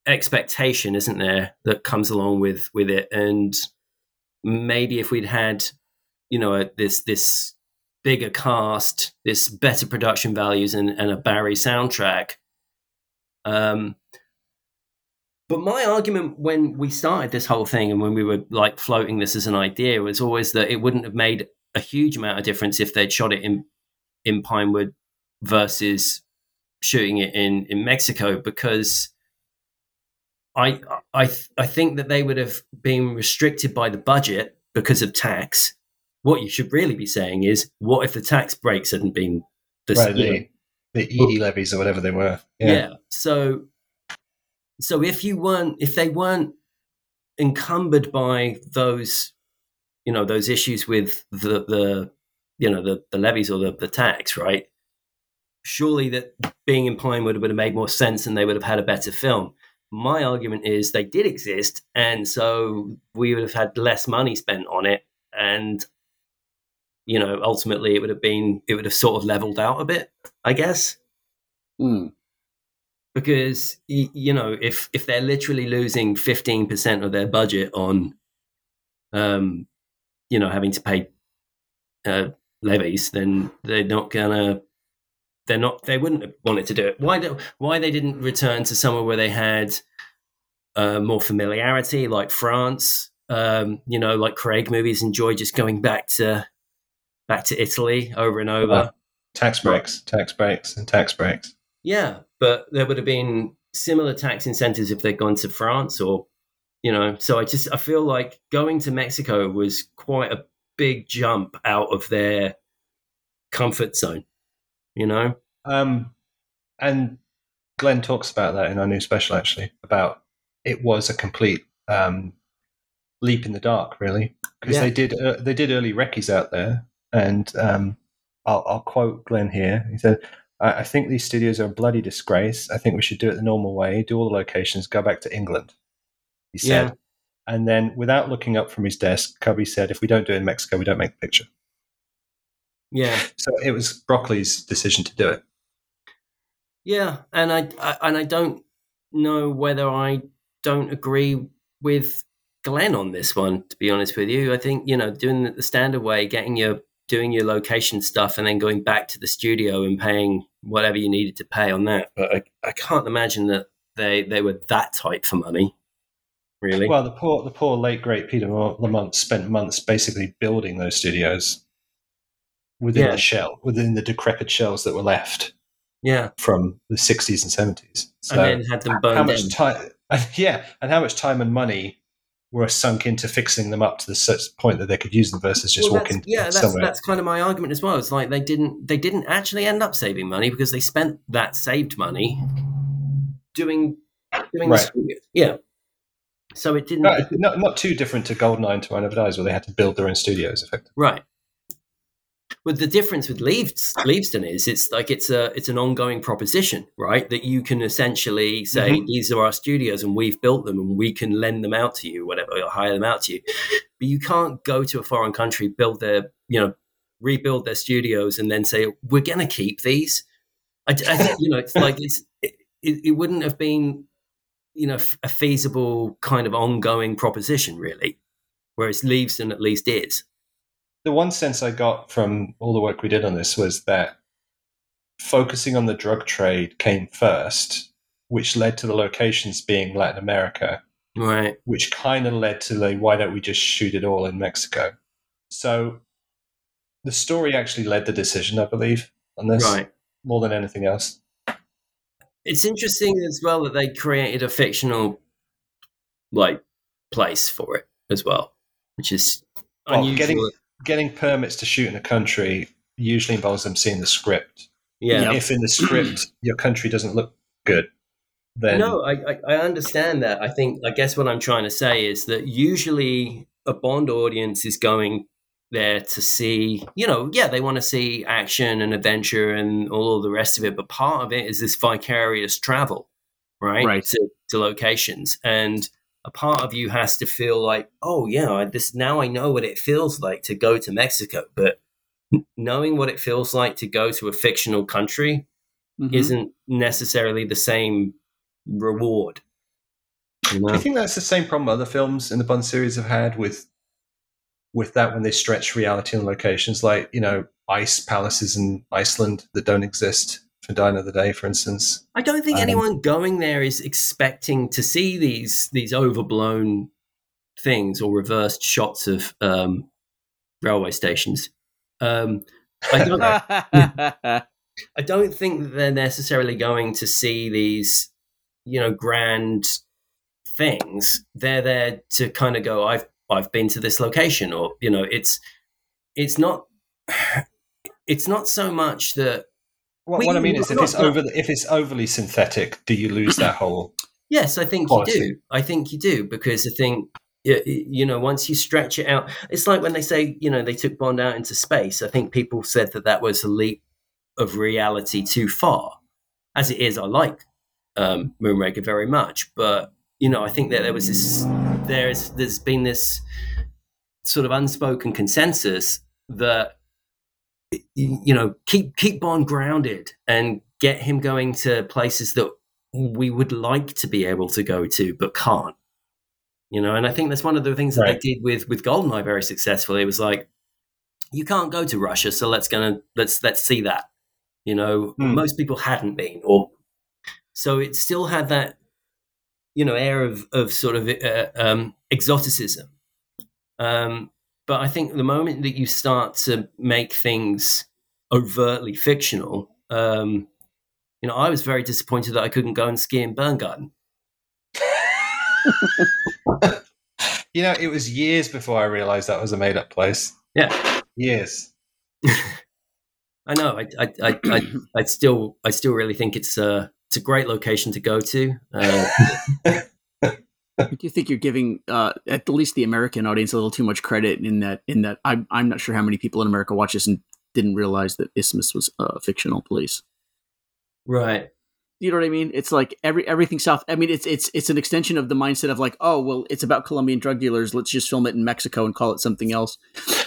expectation, isn't there, that comes along with with it, and maybe if we'd had you know a, this this bigger cast, this better production values, and, and a Barry soundtrack. Um, but my argument when we started this whole thing and when we were like floating this as an idea was always that it wouldn't have made a huge amount of difference if they'd shot it in in Pinewood versus shooting it in in Mexico because I I I think that they would have been restricted by the budget because of tax. What you should really be saying is, what if the tax breaks hadn't been the right, the, the ED levies or whatever they were. yeah. So, so if you weren't, if they weren't encumbered by those, you know, those issues with the the, you know, the the levies or the the tax, right? Surely that being in Pinewood would have made more sense, and they would have had a better film. My argument is they did exist, and so we would have had less money spent on it, and you know, ultimately it would have been it would have sort of leveled out a bit, I guess Hmm. Because you know if if they're literally losing 15% of their budget on um you know having to pay uh levies then they're not gonna they're not they wouldn't have wanted to do it. Why do, why they didn't return to somewhere where they had uh, more familiarity like france um you know like craig movies enjoy just going back to back to italy over and over? Tax breaks, tax breaks, and tax breaks. Yeah, but there would have been similar tax incentives if they'd gone to France or, you know. So I just I feel like going to Mexico was quite a big jump out of their comfort zone. You know, Um, and Glenn talks about that in our new special, actually, about it was a complete um, leap in the dark, really, because Yeah. they did uh, they did early recce's out there, and um, I'll, I'll quote Glenn here. He said. I I think these studios are a bloody disgrace. I think we should do it the normal way, do all the locations, go back to England. He said. Yeah. And then, without looking up from his desk, Cubby said, if we don't do it in Mexico, we don't make the picture. yeah, So it was Broccoli's decision to do it. yeah, and I, I and I don't know whether I don't agree with Glenn on this one. To be honest with you, I think you know doing the standard way, getting your doing your location stuff, and then going back to the studio and paying whatever you needed to pay on that. But I, I can't imagine that they they were that tight for money. Really? Well, the poor, the poor late great Peter Lamont spent months basically building those studios within Yeah. the shell, within the decrepit shells that were left yeah, from the sixties and seventies. So, and then had them burned. how much time? Yeah, and how much time and money were sunk into fixing them up to the such point that they could use them versus just Well, walking yeah, that's somewhere. that's kind of my argument as well. It's like they didn't they didn't actually end up saving money because they spent that saved money doing doing Right. Yeah. So it didn't. No, not, not too different to Goldeneye and To Never Dies, where they had to build their own studios, effectively. Right. But the difference with Leaves, Leavesden is it's like it's a it's an ongoing proposition, right? That you can essentially say Mm-hmm. these are our studios and we've built them and we can lend them out to you, whatever, or hire them out to you. But you can't go to a foreign country, build their, you know, rebuild their studios and then say we're going to keep these. I, I think you know it's like it's it, it wouldn't have been you know a feasible kind of ongoing proposition really, whereas Leavesden at least is. The one sense I got from all the work we did on this was that focusing on the drug trade came first, which led to the locations being Latin America, Right. which kind of led to the why don't we just shoot it all in Mexico? So the story actually led the decision, I believe, on this Right. more than anything else. It's interesting as well that they created a fictional like place for it as well, which is Well, unusual. getting getting permits to shoot in a country usually involves them seeing the script. yeah. Yep. If in the script your country doesn't look good, then No, I, I, I understand that. I think, I guess what I'm trying to say is that usually a Bond audience is going there to see, you know, yeah, they want to see action and adventure and all the rest of it, but part of it is this vicarious travel, right? Right. To, to locations. And a part of you has to feel like, oh, yeah, I- this now I know what it feels like to go to Mexico. But knowing what it feels like to go to a fictional country Mhm. isn't necessarily the same reward. You Do know? you think that's the same problem other films in the Bond series have had with with that when they stretch reality on locations, like you know, ice palaces in Iceland that don't exist for Die Another Day, for instance? I don't think Um, anyone going there is expecting to see these these overblown things or reversed shots of um, railway stations. Um, I don't. I don't think they're necessarily going to see these, you know, grand things. They're there to kind of go, I've I've been to this location, or you know, it's it's not it's not so much that What, We- what I mean is, if it's over, if it's overly synthetic, do you lose that whole? Yes, I think Quality. you do. I think you do because I think you know once you stretch it out, it's like when they say you know they took Bond out into space. I think people said that that was a leap of reality too far. As it is, I like um, Moonraker very much, but you know I think that there was this there's there's been this sort of unspoken consensus that you know keep keep Bond grounded and get him going to places that we would like to be able to go to but can't you know and i think that's one of the things that Right. they did with with goldeneye very successfully it was like you can't go to russia so let's gonna let's let's see that you know Hmm. most people hadn't been or so it still had that you know air of of sort of uh, um exoticism um but i think the moment that you start to make things overtly fictional um you know, I was very disappointed that I couldn't go and ski in Berngarten. You know, it was years before I realised that was a made-up place. Yeah. Years. I know. I I, I, I, I still I still really think it's a it's a great location to go to. Uh, Do you think you're giving uh, at least the American audience a little too much credit in that? In that, I'm I'm not sure how many people in America watch this and didn't realize that Isthmus was a fictional place. right. You know what I mean? It's like every everything south. I mean, it's it's it's an extension of the mindset of like, oh well, it's about Colombian drug dealers. Let's just film it in Mexico and call it something else.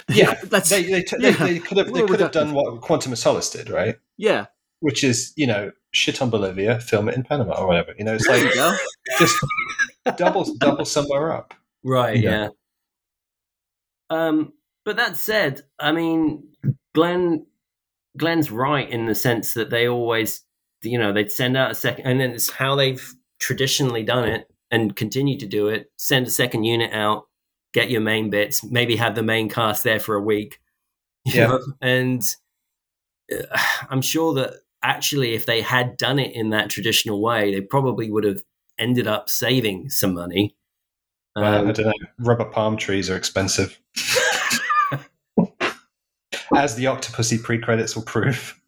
Yeah, that's They, they, t- yeah. they, they could have they could have done what Quantum of Solace did, right? yeah. Which is you know shit on Bolivia, film it in Panama or whatever. You know, it's There like you go. just double double somewhere up. Right. Yeah. Yeah. Um, but that said, I mean, Glenn, Glenn's right in the sense that they always, you know, they'd send out a second, and then it's how they've traditionally done it and continue to do it. Send a second unit out, get your main bits, maybe have the main cast there for a week. Yeah. know, and uh, I'm sure that actually, if they had done it in that traditional way, they probably would have ended up saving some money. Um, I don't know. Rubber palm trees are expensive. As the Octopussy pre-credits will prove.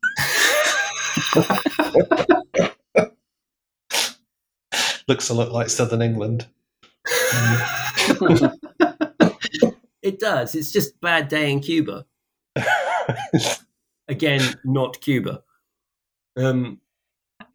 Looks a lot like Southern England. It does. It's just bad day in Cuba. Again, not Cuba. Um,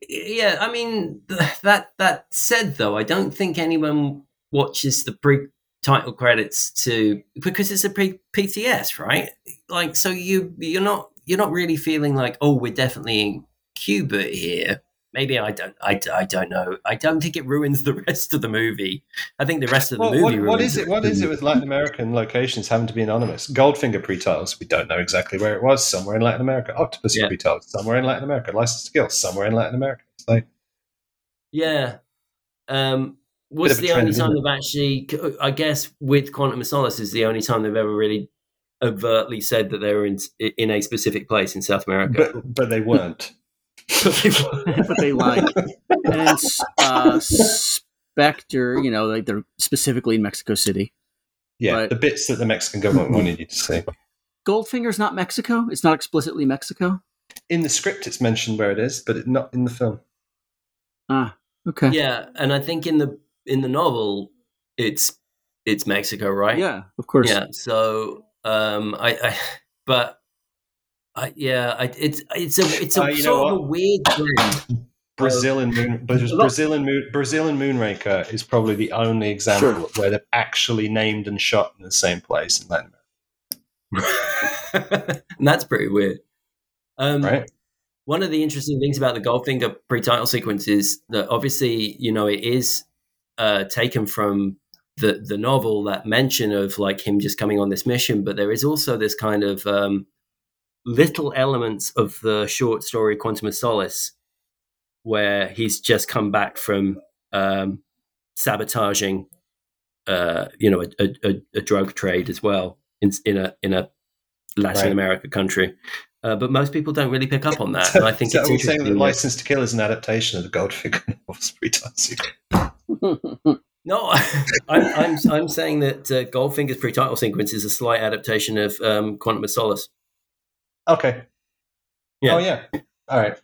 yeah, I mean that. That said, though, I don't think anyone watches the pre-title credits to because it's a pre PTS, right? Like, so you you're not you're not really feeling like, oh, we're definitely in Cuba here. Maybe I don't. I, I don't know. I don't think it ruins the rest of the movie. I think the rest of the Well, movie. what, what ruins is it? What is it with Latin American locations having to be anonymous? Goldfinger pre-titles, we don't know exactly where it was. Somewhere in Latin America. Octopus Yeah. pre-titles, somewhere in Latin America. License to Kill, somewhere in Latin America. It's like, Yeah. Um, what's the only time they've actually, I guess, with Quantum of Solace is the only time they've ever really overtly said that they were in in a specific place in South America. but but they weren't. but they like and uh, Spectre. You know, like they're specifically in Mexico City. Yeah, But- the bits that the Mexican government wanted you to see. Goldfinger's not Mexico. It's not explicitly Mexico. In the script, it's mentioned where it is, but it, not in the film. Ah, okay. yeah, and I think in the in the novel, it's it's Mexico, right? Yeah, of course. Yeah. So, um, I, I but. I, yeah, I, it's it's a it's a Uh, sort of a weird blend. Brazil and Moon, but Brazil and Moon, Brazil and Moonraker is probably the only example where they've actually named and shot in the same place in Latin and that's pretty weird. Um, right? One of the interesting things about the Goldfinger pre-title sequence is that obviously, you know, it is uh, taken from the the novel that mention of like him just coming on this mission, but there is also this kind of um, little elements of the short story Quantum of Solace, where he's just come back from um, sabotaging, uh, you know, a, a, a drug trade as well in in a in a Latin Right. America country. Uh, but most people don't really pick up on that, and I think so it's are we saying that License to Kill is an adaptation of the Goldfinger novels pre-title sequence? No, I'm, I'm I'm saying that uh, Goldfinger's pre-title sequence is a slight adaptation of um, Quantum of Solace. Okay. Yeah. Oh yeah. All right.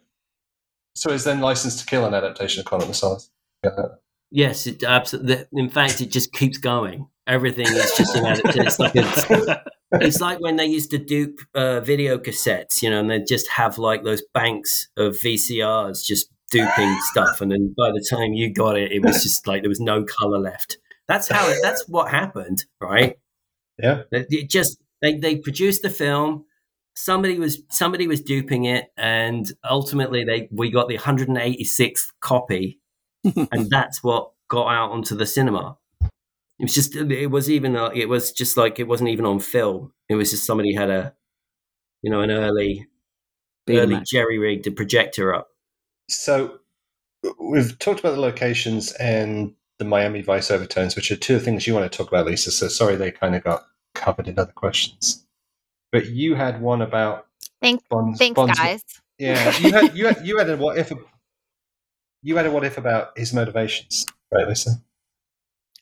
So is then License to Kill an adaptation of Quantum the? Yeah. Yes, it absolutely. In fact, it just keeps going. Everything is just an adaptation. It's like, a, it's like when they used to dupe uh, video cassettes, you know, and they just have like those banks of VCRs just duping stuff, and then by the time you got it, it was just like there was no color left. That's how it. That's what happened, right? Yeah. It just they they produced the film. Somebody was somebody was duping it, and ultimately they we got the 186th copy, and that's what got out onto the cinema. It was just it was even uh, it was just like it wasn't even on film. It was just somebody had a you know an early early Betamax. jerry rigged a projector up. So we've talked about the locations and the Miami Vice overtones, which are two things you want to talk about, Lisa. So sorry they kind of got covered in other questions. But you had one about Thank- Bond's, Thanks, Bond's- guys. Yeah, you had you had you had a what if you had a what if about his motivations, right, Lisa?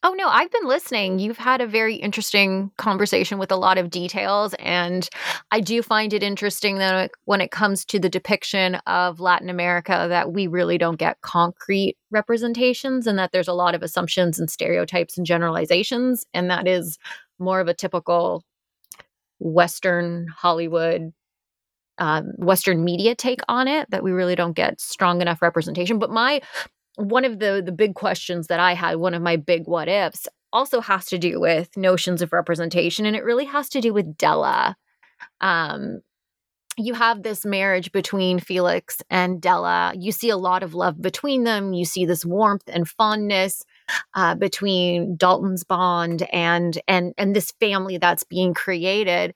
Oh no, I've been listening. You've had a very interesting conversation with a lot of details and I do find it interesting that uh, when it comes to the depiction of Latin America that we really don't get concrete representations and that there's a lot of assumptions and stereotypes and generalizations and that is more of a typical western Hollywood um, Western media take on it that we really don't get strong enough representation. But my one of the the big questions that I had, one of my big what ifs, also has to do with notions of representation, and it really has to do with Della. Um, you have this marriage between Felix and Della. You see a lot of love between them. You see this warmth and fondness uh, between Dalton's bond and and and this family that's being created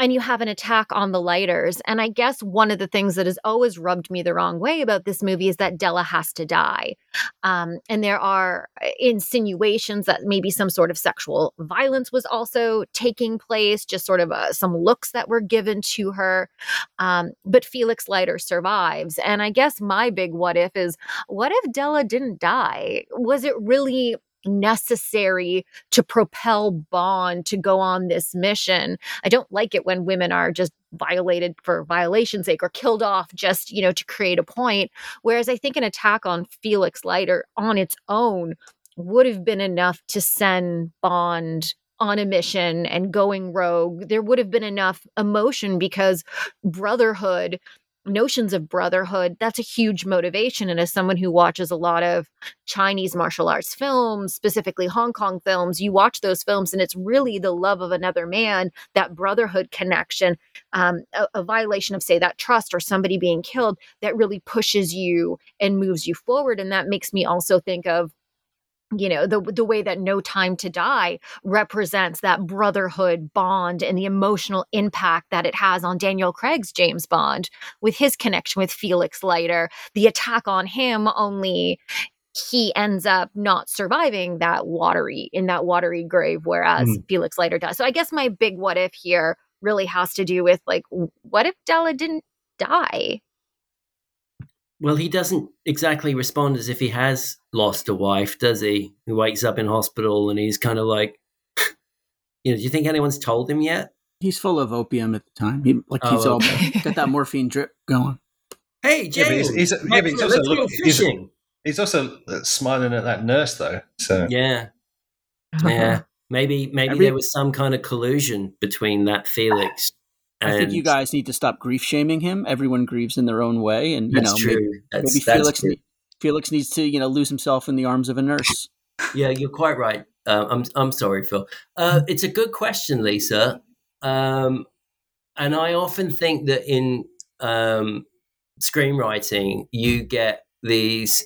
and you have an attack on the Leiters. And I guess one of the things that has always rubbed me the wrong way about this movie is that Della has to die. Um, and there are uh, insinuations that maybe some sort of sexual violence was also taking place, just sort of uh, some looks that were given to her. Um, but Felix Leiter survives. And I guess my big what if is what if Della didn't die? Was it really necessary to propel Bond to go on this mission. I don't like it when women are just violated for violation's sake or killed off just, you know, to create a point. Whereas I think an attack on Felix Leiter on its own would have been enough to send Bond on a mission and going rogue. There would have been enough emotion because brotherhood notions of brotherhood that's a huge motivation. And as someone who watches a lot of chinese martial arts films specifically hong kong films you watch those films and it's really the love of another man that brotherhood connection um, a, a violation of say that trust or somebody being killed that really pushes you and moves you forward. And that makes me also think of you know the the way that no time to die represents that brotherhood bond and the emotional impact that it has on Daniel Craig's James Bond with his connection with Felix Leiter. The attack on him only he ends up not surviving that watery in that watery grave whereas mm. Felix Leiter does. So i guess my big what if here really has to do with like what if Della didn't die well, he doesn't exactly respond as if he has lost a wife, does he? He wakes up in hospital and he's kind of like, you know, do you think anyone's told him yet? He's full of opium at the time. He, like he's oh, okay. all got that morphine drip going. Hey, James, yeah, he's, he's, yeah, he's also look, he's, he's, also uh, smiling at that nurse though. So yeah, yeah. Maybe maybe Every, there was some kind of collusion between that Felix and I think you guys need to stop grief shaming him. Everyone grieves in their own way, and you know maybe, that's, maybe that's Felix. Felix needs to you know lose himself in the arms of a nurse. Yeah, you're quite right. Uh, I'm I'm sorry, Phil. Uh, it's a good question, Lisa. Um, and I often think that in um, screenwriting, you get these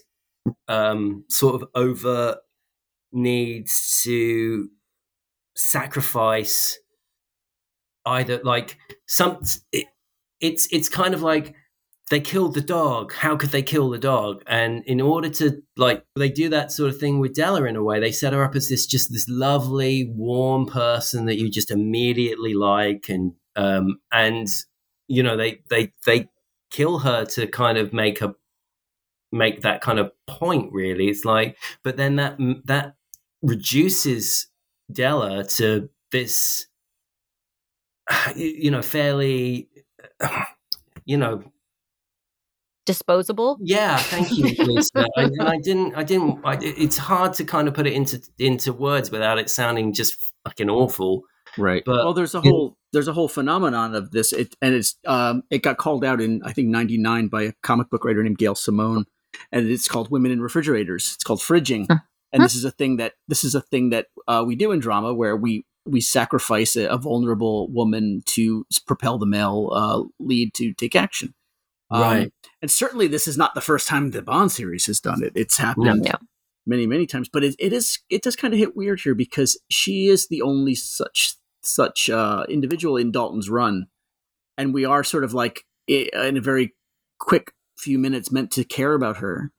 um, sort of overt needs to sacrifice either like some it, it's it's kind of like they killed the dog. How could they kill the dog? And in order to like they do that sort of thing with della in a way. They set her up as this just this lovely warm person that you just immediately like. And um and you know they they they kill her to kind of make a make that kind of point really. It's like but then that that reduces della to this you know, fairly, you know, disposable. Yeah, thank you, Lisa. I, and I didn't, I didn't. I, it's hard to kind of put it into into words without it sounding just fucking awful. Right. But well, there's a whole it, there's a whole phenomenon of this, it, and it's um, it got called out in I think '99 by a comic book writer named Gail Simone, and it's called Women in Refrigerators. It's called fridging. And this is a thing that this is a thing that uh, we do in drama where we we sacrifice a, a, vulnerable woman to propel the male uh, lead to take action. Um, right. And certainly, this is not the first time the Bond series has done it. It's happened yeah. many, many times. But it, it is it does kind of hit weird here because she is the only such such uh, individual in Dalton's run, and we are sort of like in a very quick few minutes meant to care about her.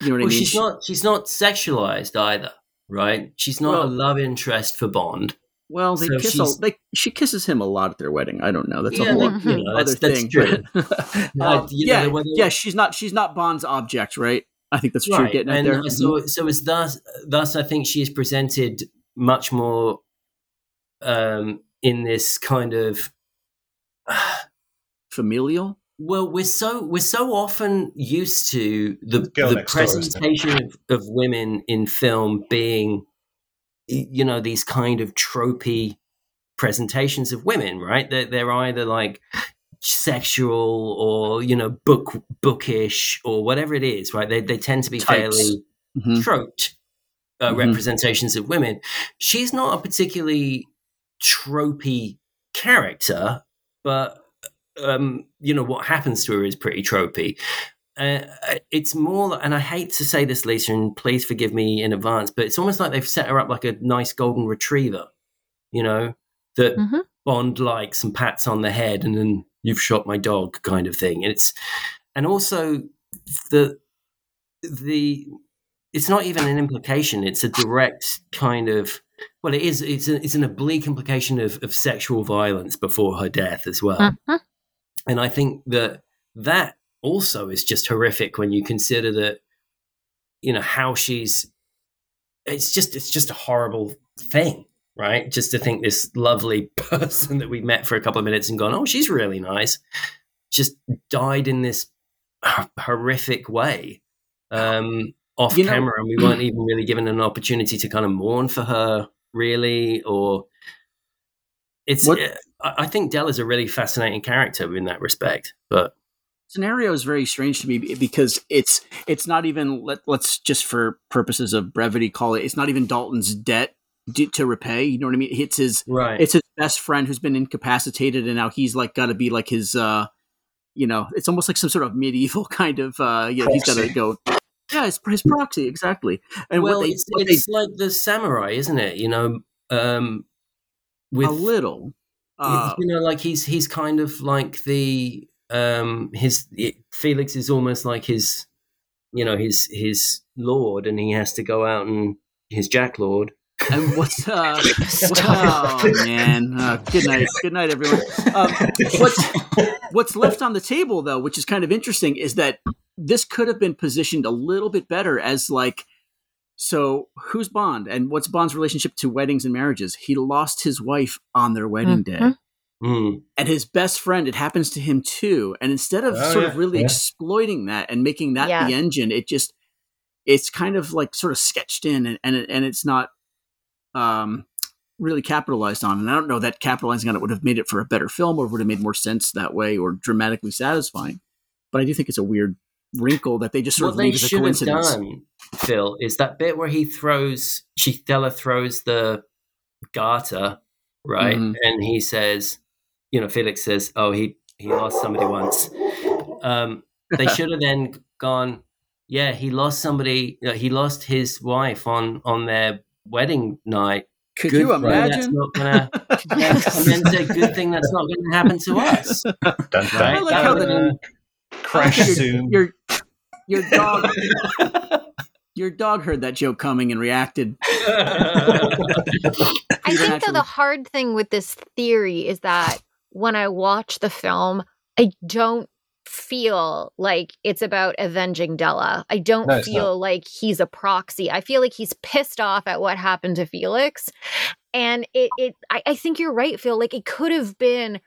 You know what well, I mean? She's not she's not sexualized either, right? She's not well, a love interest for Bond. Well, they so kiss. A, they, she kisses him a lot at their wedding. I don't know. That's yeah, a whole you know, other that's, thing. That's uh, um, yeah, yeah. She's not. She's not Bond's object, right? I think that's what you're getting at and there. Mm-hmm. so so it's thus thus I think she is presented much more um, in this kind of familial. well we're so we're so often used to the, the next door, isn't it? presentation of, of women in film being y- you know these kind of tropey presentations of women right they're, they're either like sexual or you know book bookish or whatever it is right they, they tend to be Types. fairly Mhm. troped uh, Mhm. representations of women. She's not a particularly tropey character, but um, you know what happens to her is pretty tropey. Uh, it's more, and I hate to say this, Lisa, and please forgive me in advance, but it's almost like they've set her up like a nice golden retriever, you know, that Mhm. Bond likes and pats on the head, and then you've shot my dog, kind of thing. And it's, and also the the it's not even an implication it's a direct kind of well it is it's, a, it's an oblique implication of, of sexual violence before her death as well Mhm. and i think that that also is just horrific when you consider that you know how she's it's just it's just a horrible thing right? Just to think this lovely person that we met for a couple of minutes and gone oh she's really nice just died in this horrific way um off You know- camera and we weren't even really given an opportunity to kind of mourn for her really or it's What- I think dell is a really fascinating character in that respect but scenario is very strange to me because it's it's not even let, let's just for purposes of brevity call it it's not even Dalton's debt to repay you know what I mean? It's his right. it's his best friend who's been incapacitated and now he's like got to be like his uh you know it's almost like some sort of medieval kind of uh you know he's got to go. Yeah it's his proxy exactly. And well they, it's, what they like the samurai isn't it? You know um with a little uh, you know like he's he's kind of like the um his felix is almost like his you know his his lord and he has to go out and his jack lord. And what's uh oh man? Uh, good night. Good night everyone. Um, what's what's left on the table though which is kind of interesting is that this could have been positioned a little bit better as like so who's bond? And what's bond's relationship to weddings and marriages? He lost his wife on their wedding day. Mhm. Mm. and his best friend it happens to him too and instead of Oh, sort yeah, of really yeah. exploiting that and making that Yeah. the engine it just it's kind of like sort of sketched in and and, it, and it's not um really capitalized on and i don't know that capitalizing on it would have made it for a better film or would have made more sense that way or dramatically satisfying but i do think it's a weird wrinkle that they just sort what of they leave as a should have coincidence done phil is that bit where he throws she Della throws the garter right Mhm. and he says you know felix says oh he he lost somebody once um they should have then gone yeah he lost somebody uh, he lost his wife on on their wedding night could Good you thing that's imagine not gonna yeah, and then say good thing that's not going to happen to us Dun, dun, Right? like how the- dun. crash your, zoom. your your dog your dog heard that joke coming and reacted I think though the hard thing with this theory is that when I watch the film, I don't feel like it's about avenging Della. I don't No, feel like he's a proxy. I feel like he's pissed off at what happened to Felix. And it it I, I think you're right, Phil. Like it could have been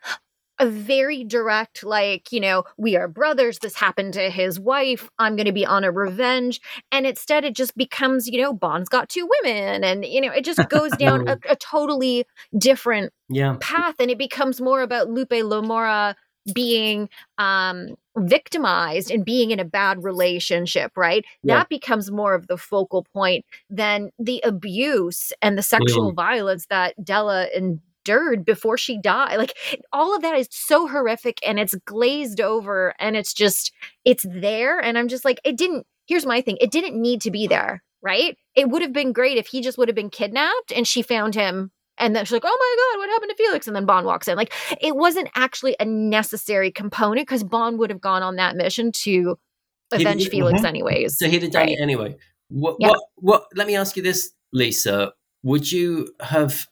a very direct, like, you know, we are brothers. This happened to his wife. I'm going to be on a revenge. And instead, it just becomes, you know, Bond's got two women. And, you know, it just goes down a, a totally different yeah path. And it becomes more about Lupe Lamora being um victimized and being in a bad relationship right Yeah. that becomes more of the focal point than the abuse and the sexual violence that della endured before she died like all of that is so horrific and it's glazed over and it's just it's there and i'm just like it didn't here's my thing it didn't need to be there right it would have been great if he just would have been kidnapped and she found him and then she's like, "Oh my god, what happened to Felix?" And then Bond walks in. Like it wasn't actually a necessary component because Bond would have gone on that mission to avenge he- Felix Mhm. anyways. So he'd have done Right. it anyway. What, Yeah. what? What? Let me ask you this, Lisa. Would you have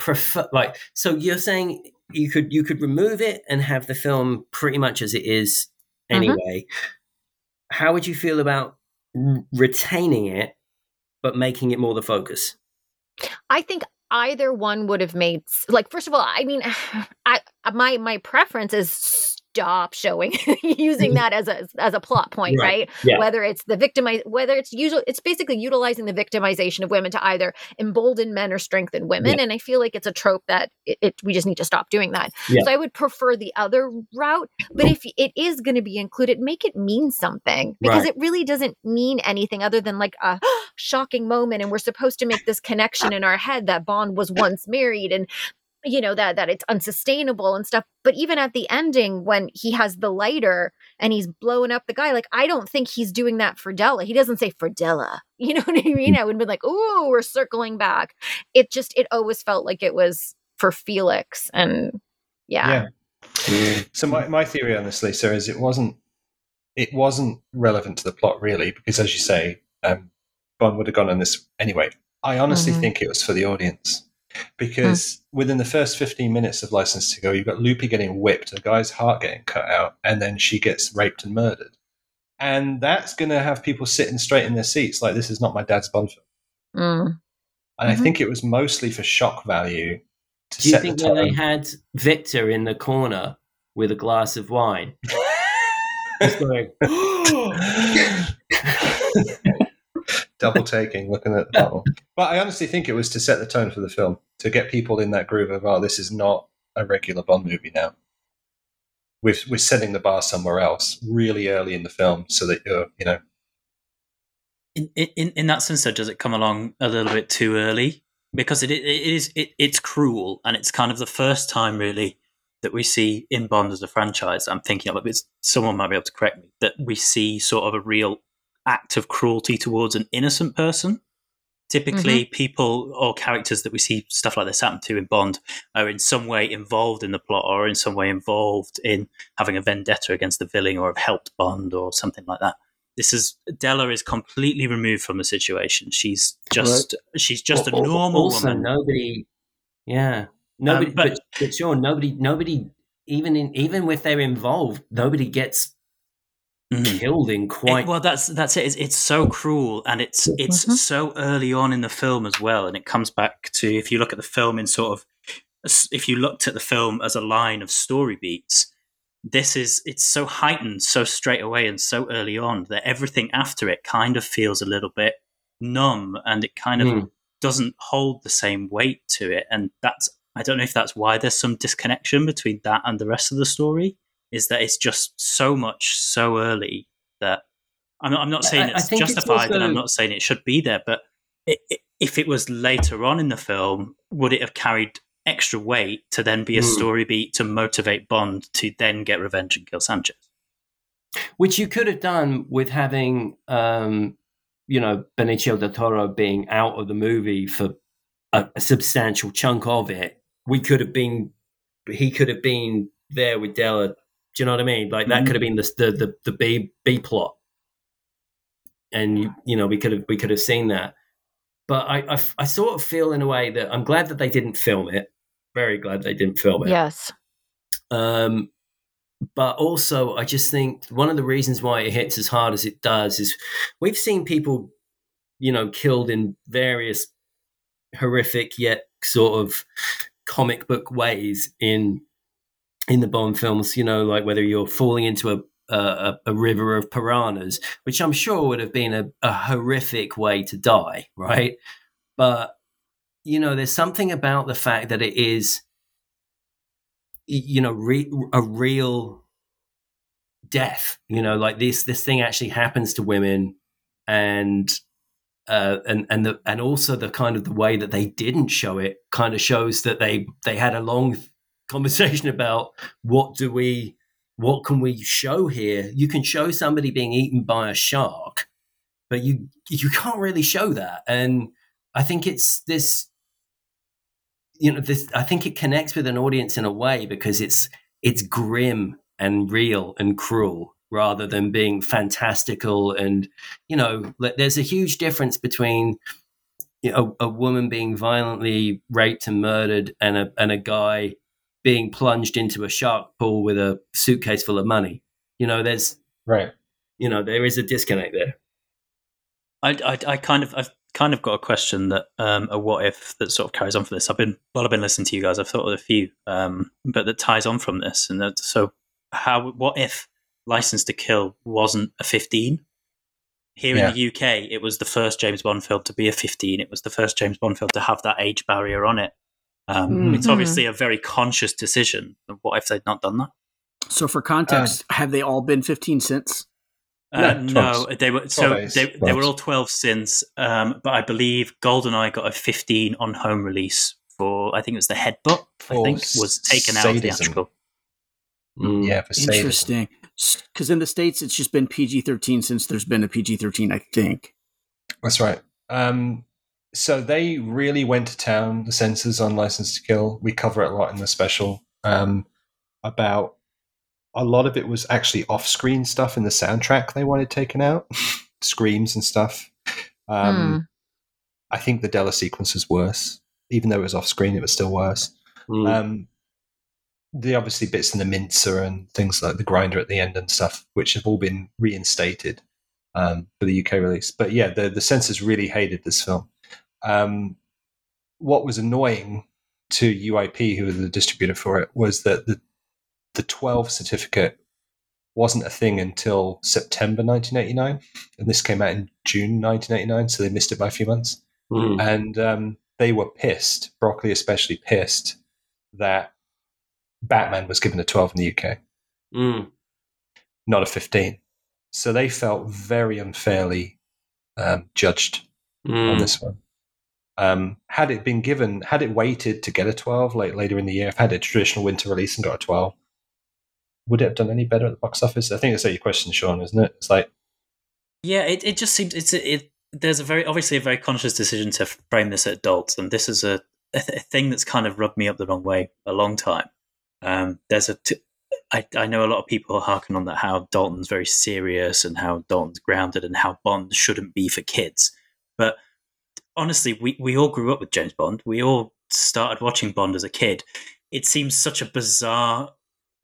prefer like? So you're saying you could you could remove it and have the film pretty much as it is Mhm. anyway. How would you feel about r- retaining it but making it more the focus. I think either one would have made like first of all, I mean, I my my preference is stop showing using mm-hmm. that as a as a plot point, Right. right? Yeah. Whether it's the victimize, whether it's usually it's basically utilizing the victimization of women to either embolden men or strengthen women, and I feel like it's a trope that it, it we just need to stop doing that. Yeah. So I would prefer the other route, but if it is going to be included, make it mean something because Right. it really doesn't mean anything other than like a shocking moment, and we're supposed to make this connection in our head that Bond was once married and you know that that it's unsustainable and stuff but even at the ending when he has the lighter and he's blowing up the guy like i don't think he's doing that for della he doesn't say for della you know what i mean i would have been like oh we're circling back it just it always felt like it was for felix and yeah, Yeah. So my, my theory on this, Lisa, is it wasn't it wasn't relevant to the plot really, because as you say, um, Bond would have gone on this anyway. I honestly Mhm. think it was for the audience. Because within the first 15 minutes of License to Go, you've got Lupe getting whipped, a guy's heart getting cut out, and then she gets raped and murdered. And that's going to have people sitting straight in their seats like, this is not my dad's Bond film. Mm. And I Mhm. think it was mostly for shock value to Do you set think the when they had Victor in the corner with a glass of wine, just going, double taking, looking at the bottle. But I honestly think it was to set the tone for the film, to get people in that groove of, oh, this is not a regular Bond movie now. We're, we're setting the bar somewhere else really early in the film so that you're, you know, in, in in that sense, though, does it come along a little bit too early? Because it, it is it, it's cruel, and it's kind of the first time really that we see in Bond as a franchise. I'm thinking of it. It's, someone might be able to correct me that we see sort of a real act of cruelty towards an innocent person. Typically, people or characters that we see stuff like this happen to in Bond are in some way involved in the plot or in some way involved in having a vendetta against the villain or have helped Bond or something like that. This is Della is completely removed from the situation. She's just she's just a Al- al- normal also, woman. nobody, yeah, nobody, Um, but- but, but sure, nobody, nobody, even in even if they're involved, nobody gets Mhm. killed in It- quite. well, that's that's it. It's, it's so cruel, and it's it's Mhm. so early on in the film as well. And it comes back to if you look at the film in sort of if you looked at the film as a line of story beats, this is it's so heightened so straight away and so early on that everything after it kind of feels a little bit numb, and it kind of Mm. doesn't hold the same weight to it. And that's I don't know if that's why there's some disconnection between that and the rest of the story. Is that it's just so much so early that I'm not, I'm not saying I- I it's think it's justified, and I'm not saying it should be there. But i i if it was later on in the film, would it have carried extra weight to then be a Hmm. story beat to motivate Bond to then get revenge and kill Sanchez? which you could have done with having, um, you know, Benicio del Toro being out of the movie for a, a substantial chunk of it. We could have been, he could have been there with Della. Do you know what I mean? Like that Mhm. could have been the the the, the B B plot, and you you know we could have we could have seen that. But I I sort of feel in a way that I'm glad that they didn't film it. Very glad they didn't film it. yes Um, but also, I just think one of the reasons why it hits as hard as it does is we've seen people, you know, killed in various horrific yet sort of comic book ways in in the Bond films. You know, like whether you're falling into a a, a river of piranhas, which I'm sure would have been a, a horrific way to die, right? But you know, there's something about the fact that it is you know re- a real death you know like this this thing actually happens to women and uh and and the and also the kind of the way that they didn't show it kind of shows that they they had a long conversation about what do we what can we show here? You can show somebody being eaten by a shark but you you can't really show that. And i think it's this you know this i think it connects with an audience in a way because it's it's grim and real and cruel rather than being fantastical and you know there's a huge difference between you know, a, a woman being violently raped and murdered and a and a guy being plunged into a shark pool with a suitcase full of money you know there's right. you know there is a disconnect there I, I, I kind of, I've kind of got a question that um, a what if that sort of carries on from this. I've been while I've been listening to you guys, I've thought of a few, um, but that ties on from this. And that, so, how? What if License to Kill wasn't a fifteen? Here Yeah. in the UK, it was the first James Bond film to be a fifteen. It was the first James Bond film to have that age barrier on it. Um, Mm. It's obviously a very conscious decision. What if they'd not done that? So, for context, have they all been 15 cents? Uh, No, no, they were so 12 they, they were all twelve since, um, but I believe GoldenEye got a fifteen on home release for I think it was the headbutt. I think was taken out of sadism. theatrical. Mm. Yeah, for. Interesting. Because in the States, it's just been PG 13 since there's been a PG 13, I think. That's right. Um, so they really went to town, the censors on License to Kill. We cover it a lot in the special. Um, about a lot of it was actually off screen stuff in the soundtrack they wanted taken out, screams and stuff. Um, I think the Della sequence was worse. Even though it was off screen, it was still worse. Mm. Um, the obviously bits in the mincer and things like the grinder at the end and stuff, which have all been reinstated um, for the UK release. But yeah, the the censors really hated this film. Um, what was annoying to UIP, who was the distributor for it, was that the the 12 certificate wasn't a thing until September 1989, and this came out in June 1989, so they missed it by a few months Mm. and um, they were pissed. Broccoli especially pissed that Batman was given a 12 in the UK, Mm. not a 15. So they felt very unfairly um, judged on Mm. this one. Um, had it been given, had it waited to get a 12 like later in the year, if had a traditional winter release and got a 12, would it have done any better at the box office? I think that's your question, Sean, isn't it? It's like, Yeah, it, it just seems it's a, it. There's a very obviously a very conscious decision to frame this at adults, and this is a, a, a thing that's kind of rubbed me up the wrong way a long time. Um, there's a t- I, I know a lot of people harken on that how Dalton's very serious and how Dalton's grounded and how Bond shouldn't be for kids, but honestly, we, we all grew up with James Bond. We all started watching Bond as a kid. It seems such a bizarre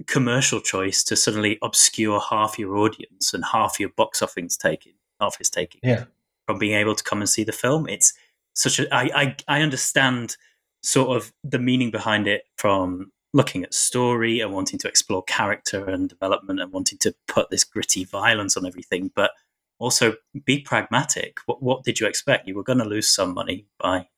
commercial choice to suddenly obscure half your audience and half your box office taking half office taking yeah, from being able to come and see the film. It's such a I, I I understand sort of the meaning behind it from looking at story and wanting to explore character and development and wanting to put this gritty violence on everything, but also be pragmatic. What what did you expect? You were going to lose some money by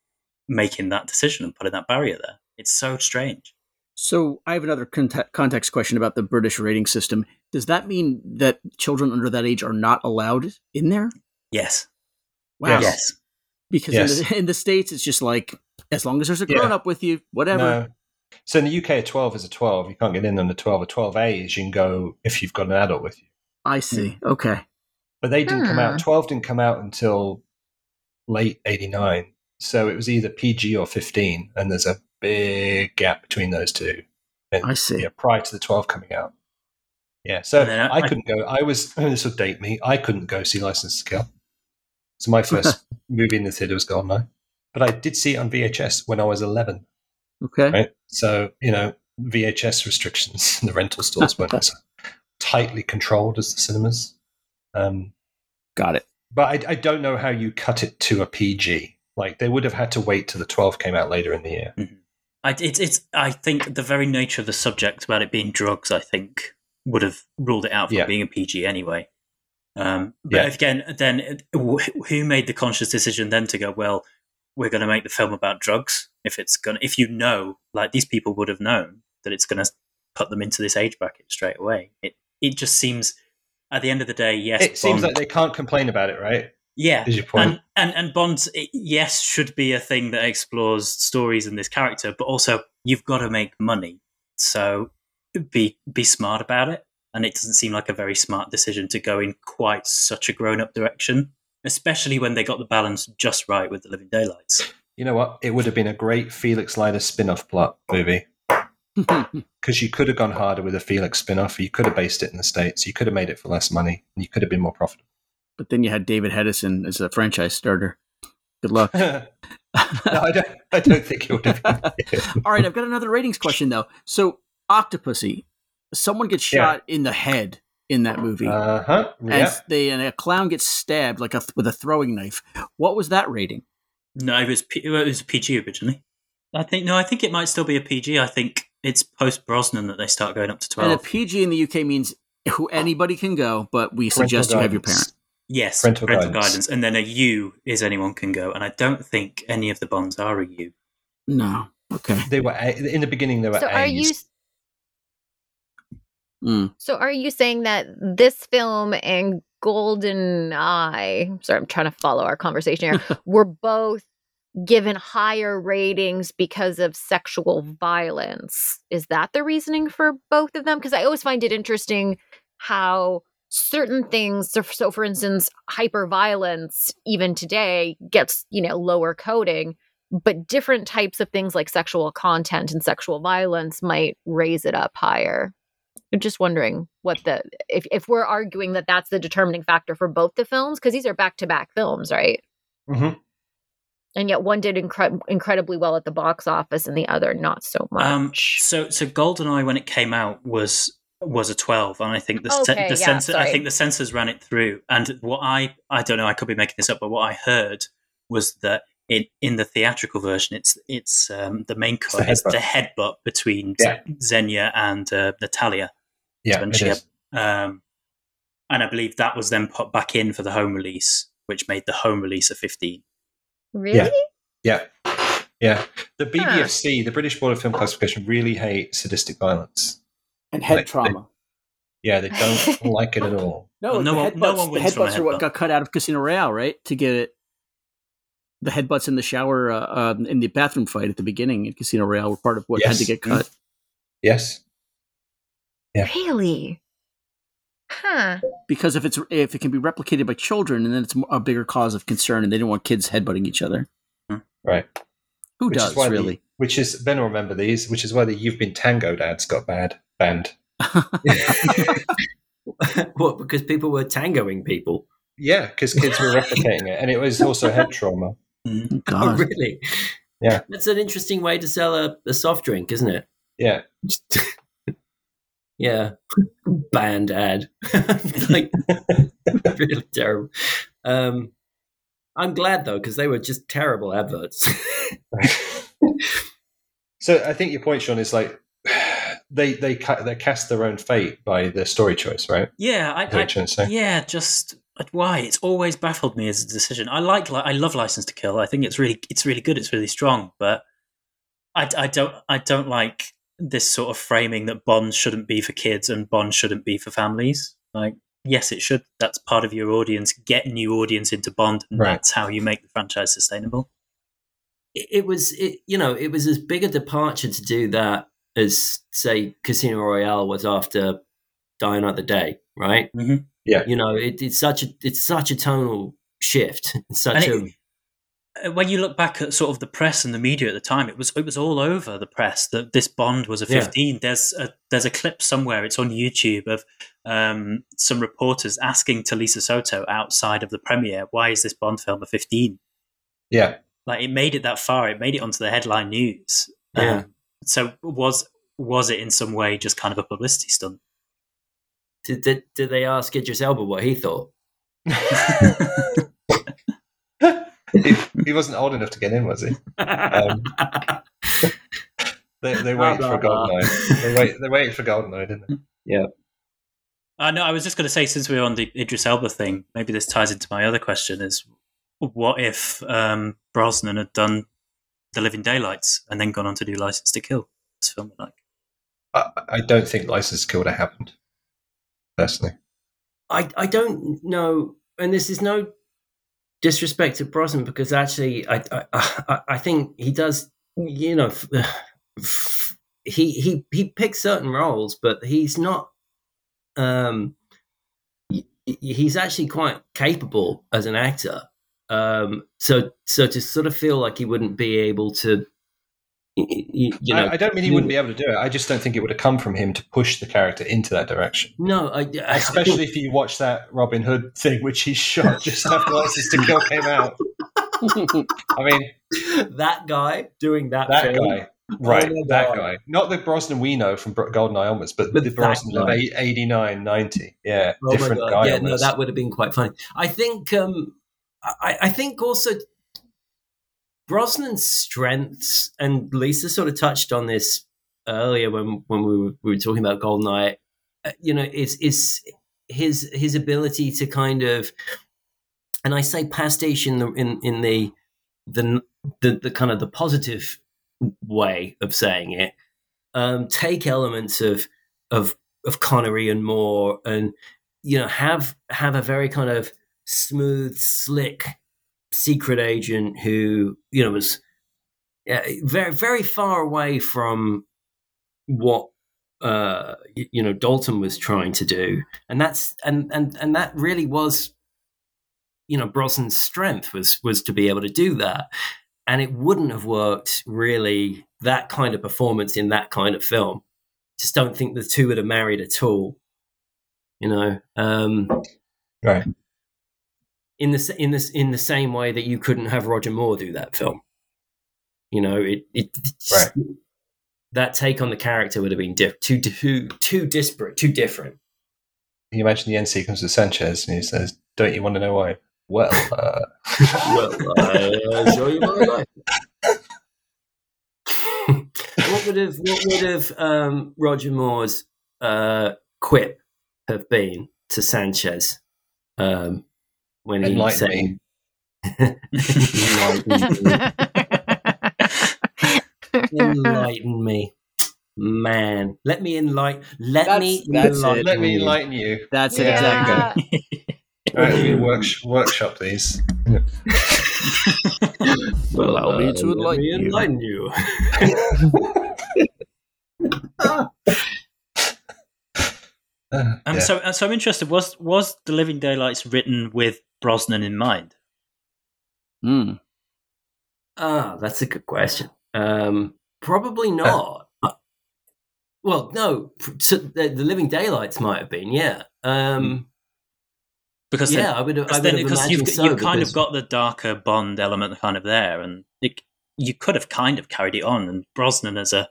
making that decision and putting that barrier there. It's so strange. So, I have another conte- context question about the British rating system. Does that mean that children under that age are not allowed in there? Yes. Wow. Yes. Because Yes. in, the, in the States, it's just like, as long as there's a Yeah. grown up with you, whatever. No. So in the UK, a 12 is a 12. You can't get in on a 12. A 12A is you can go if you've got an adult with you. I see. Hmm. Okay. But they didn't come Hmm. out. 12 didn't come out until late 89. So it was either PG or 15. And there's a big gap between those two. And, I see. Yeah, prior to the 12 coming out. Yeah. So I- I, couldn't go. I was, this will date me. I couldn't go see License to Kill. So my first movie in the theater was gone. Goldeneye. But I did see it on VHS when I was 11. Okay. right? So you know, VHS restrictions in the rental stores weren't as tightly controlled as the cinemas. Um, Got it. but I, I don't know how you cut it to a PG. Like they would have had to wait till the 12 came out later in the year. I, it's, it's, I think the very nature of the subject about it being drugs, I think, would have ruled it out from Yeah. being a PG anyway. Um, but Yeah. again, then wh- who made the conscious decision then to go, well, we're going to make the film about drugs? If it's going to, if you know, like these people would have known that it's going to put them into this age bracket straight away. It, it just seems, at the end of the day, yes, it seems like they can't complain about it, right? yeah, Is your point? and and and Bond, yes, should be a thing that explores stories and this character, but also you've got to make money, so be be smart about it. And it doesn't seem like a very smart decision to go in quite such a grown up direction, especially when they got the balance just right with the Living Daylights. you know what? It would have been a great Felix Leiter spin-off plot movie because you could have gone harder with a Felix spin-off. You could have based it in the states. You could have made it for less money, and you could have been more profitable. but then you had David Hedison as a franchise starter. Good luck. no, I don't. I don't think it would have. Been. All right, I've got another ratings question though. So, Octopussy, someone gets Yeah. shot in the head. in that movie. Uh huh. and Yeah. they and a clown gets stabbed like a with a throwing knife. What was that rating? No, it was P- it was PG originally. I think no, I think it might still be a PG. I think it's post Brosnan that they start going up to twelve. And a. PG in the UK means who anybody can go, but we suggest you have your guidance. parent. yes, Parental parental, guidance. guidance. and then a U is anyone can go. And I don't think any of the bonds are a U. No. Okay. They were A- in the beginning. They were So are you Mm. so are you saying that this film and Golden Eye, sorry, I'm trying to follow our conversation here, were both given higher ratings because of sexual violence. Is that the reasoning for both of them? Because I always find it interesting how certain things so, so for instance hyper violence even today gets you know lower coding but different types of things like sexual content and sexual violence might raise it up higher I'm just wondering what the if if we're arguing that that's the determining factor for both the films because these are back to back films, right? Mhm. And yet one did incre- incredibly well at the box office and the other not so much. Um, so so Goldeneye when it came out was was a twelve, and I think the Okay, cen- the yeah, censor I think the censors ran it through. And what I I don't know, I could be making this up, but what I heard was that in in the theatrical version, it's it's um, the main cut the is the headbutt. headbutt between Yeah. Xenia and uh, Natalia. Yeah, when it she is. Um, and I believe that was then put back in for the home release, which made the home release a fifteen. Really? Yeah. Yeah. The BBFC, the British Board of Film Classification, really hate sadistic violence. And head Like, trauma. Yeah, they don't like it at all. No, Well, no the one- headbutts, no one the wins from headbutts are what headbutt. got cut out of Casino Royale, right? To get it. The headbutts in the shower, uh, um, in the bathroom fight at the beginning in Casino Royale were part of what had to get cut. Yes. Yeah. Really? Huh. Because if it's if it can be replicated by children, and then it's a bigger cause of concern, and they don't want kids headbutting each other. Right. Who Which does why really? The, which is Ben will remember these, which is why the You've Been Tangoed ads got bad banned. what? Because people were tangoing people. Yeah, because kids were replicating it, and it was also head trauma. Mm-hmm. Oh, Oh, really? Yeah. That's an interesting way to sell a, a soft drink, isn't it? Yeah, yeah. Band ad. like, really terrible. Um, I'm glad, though, because they were just terrible adverts. So I think your point, Sean, is like they they they cast their own fate by their story choice, right? Yeah, I, Is that what I you're trying to say? yeah, just why it's always baffled me as a decision. I like, I love License to Kill. I think it's really, it's really good. It's really strong, but I, I don't, I don't like this sort of framing that Bond shouldn't be for kids and Bond shouldn't be for families. Like, yes, it should. That's part of your audience. Get new audience into Bond, and Right. that's how you make the franchise sustainable. it, it was, it, you know, it was as big a departure to do that as, say, Casino Royale was after Die Another Day, right? Mhm. Yeah. You know, it, it's such a, it's such a tonal shift. It's such And a, it- When you look back at sort of the press and the media at the time, it was it was all over the press that this Bond was a Yeah. fifteen. There's a there's a clip somewhere. It's on YouTube of um, some reporters asking Talisa Soto outside of the premiere, "Why is this Bond film a 15? Yeah, Like it made it that far. It made it onto the headline news. Yeah. Um, so was was it in some way just kind of a publicity stunt? did, did, did they ask Idris Elba what he thought? he, he wasn't old enough to get in, was he? Um, They they waited for blah, blah. Goldeneye. They wait they waited for Goldeneye, didn't they? Yeah. Uh, no, I was just going to say, since we were on the Idris Elba thing, maybe this ties into my other question: is what if um, Brosnan had done The Living Daylights and then gone on to do License to Kill? This film, like, I, I don't think License to Kill would have happened. Personally, I, I don't know, and this is no disrespect to Brosnan because actually, I, I, I, I think he does, you know, he, he, he picks certain roles, but he's not, um, he's actually quite capable as an actor. Um, so, so to sort of feel like he wouldn't be able to, you know, I, I don't mean he wouldn't be able to do it. I just don't think it would have come from him to push the character into that direction. no, I, I Especially if you watch that Robin Hood thing, which he shot just after License to Kill came out. I mean, that guy doing that, that film, guy. Right, my that God. guy. Not the Brosnan we know from GoldenEye onwards, but, But the Brosnan of guy. eight- 89, 90. Yeah, Oh different guy. Yeah, no, that would have been quite funny. I think. Um, I, I think also Brosnan's strengths, and Lisa sort of touched on this earlier when when we were, we were talking about Goldeneye. uh, You know, is is his his ability to kind of, and I say pastiche in the in in the the the, the kind of the positive way of saying it. Um, take elements of of of Connery and Moore, and you know have have a very kind of smooth, slick secret agent who you know was yeah, very very far away from what uh y- you know Dalton was trying to do. And that's and and and that really was you know Brosnan's strength was was to be able to do that. And it wouldn't have worked really that kind of performance in that kind of film. Just don't think the two would have married at all you know um Right. In the in this in the same way that you couldn't have Roger Moore do that film. You know, it, it Right. that take on the character would have been diff- too too too disparate, too different. You imagine the end sequence with Sanchez, and he says, "Don't you want to know why?" Well, uh, well, I'll show you my life. what would have what would have um, Roger Moore's uh, quip have been to Sanchez um, when he Enlighten said, me. Enlighten me. enlighten me, man. Let me enlighten. Let That's- me that's it. enlighten let me you. enlighten you. That's it Yeah. exactly. All right, we work, workshop these. Allow me to let enlighten me you. enlighten you. Uh, Um, yeah. So, uh, so I'm interested. Was was the Living Daylights written with Brosnan in mind? Mm. Ah, that's a good question. Um, probably not. Uh, well, no. So the, the Living Daylights might have been, yeah. Um, Because yeah, then, I would have. I would then, have because you've so, you've kind because- of got the darker Bond element kind of there, and it, you could have kind of carried it on. And Brosnan as a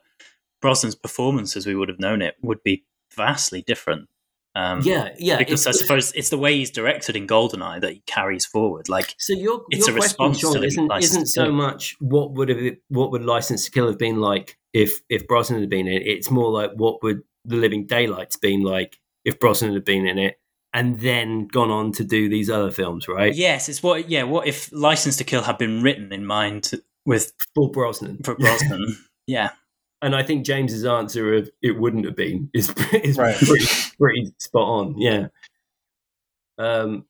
Brosnan's performance, as we would have known it, would be vastly different. Um, Yeah, yeah. because I suppose it's the way he's directed in Goldeneye that he carries forward. Like So your It's your a question, response to Sean, isn't isn't so much what would have it- what would License to Kill have been like if if Brosnan had been in it. It's more like what would the Living Daylights been like if Brosnan had been in it, and then gone on to do these other films, right? yes, it's what yeah. What if License to Kill had been written in mind with for Brosnan. for Brosnan? yeah, And I think James's answer of it wouldn't have been is is Right. pretty, pretty spot on. Yeah. Um.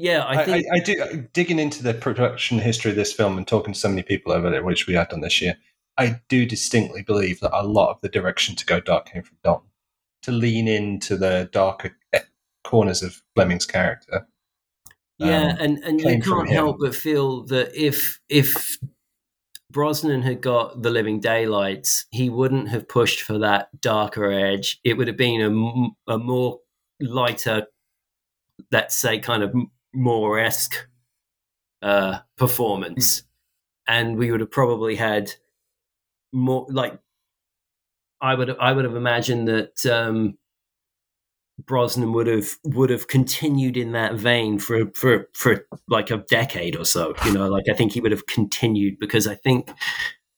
Yeah, I I, think I, I do digging into the production history of this film and talking to so many people over it, which we have done this year. I do distinctly believe that a lot of the direction to go dark came from Don, to lean into the darker corners of Fleming's character. Yeah, um, and and you can't help but feel that if if Brosnan had got the Living Daylights, he wouldn't have pushed for that darker edge. It would have been a, a more lighter, let's say, kind of Moore esque uh, performance, and we would have probably had more like. I would I would have imagined that um, Brosnan would have would have continued in that vein for for for like a decade or so. You know, like I think he would have continued because I think,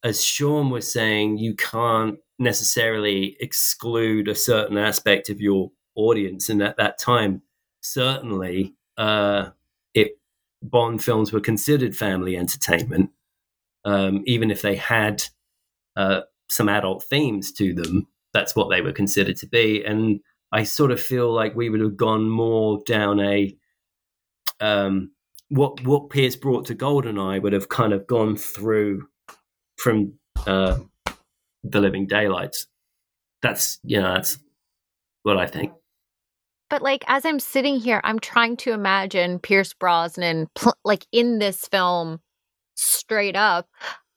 as Sean was saying, you can't necessarily exclude a certain aspect of your audience, and at that time, certainly, uh, it Bond films were considered family entertainment, um, even if they had uh, some adult themes to them. That's what they were considered to be, and I sort of feel like we would have gone more down a um, what what Pierce brought to Goldeneye would have kind of gone through from uh, the Living Daylights. That's you know that's what I think. But like as I'm sitting here, I'm trying to imagine Pierce Brosnan pl- like in this film straight up.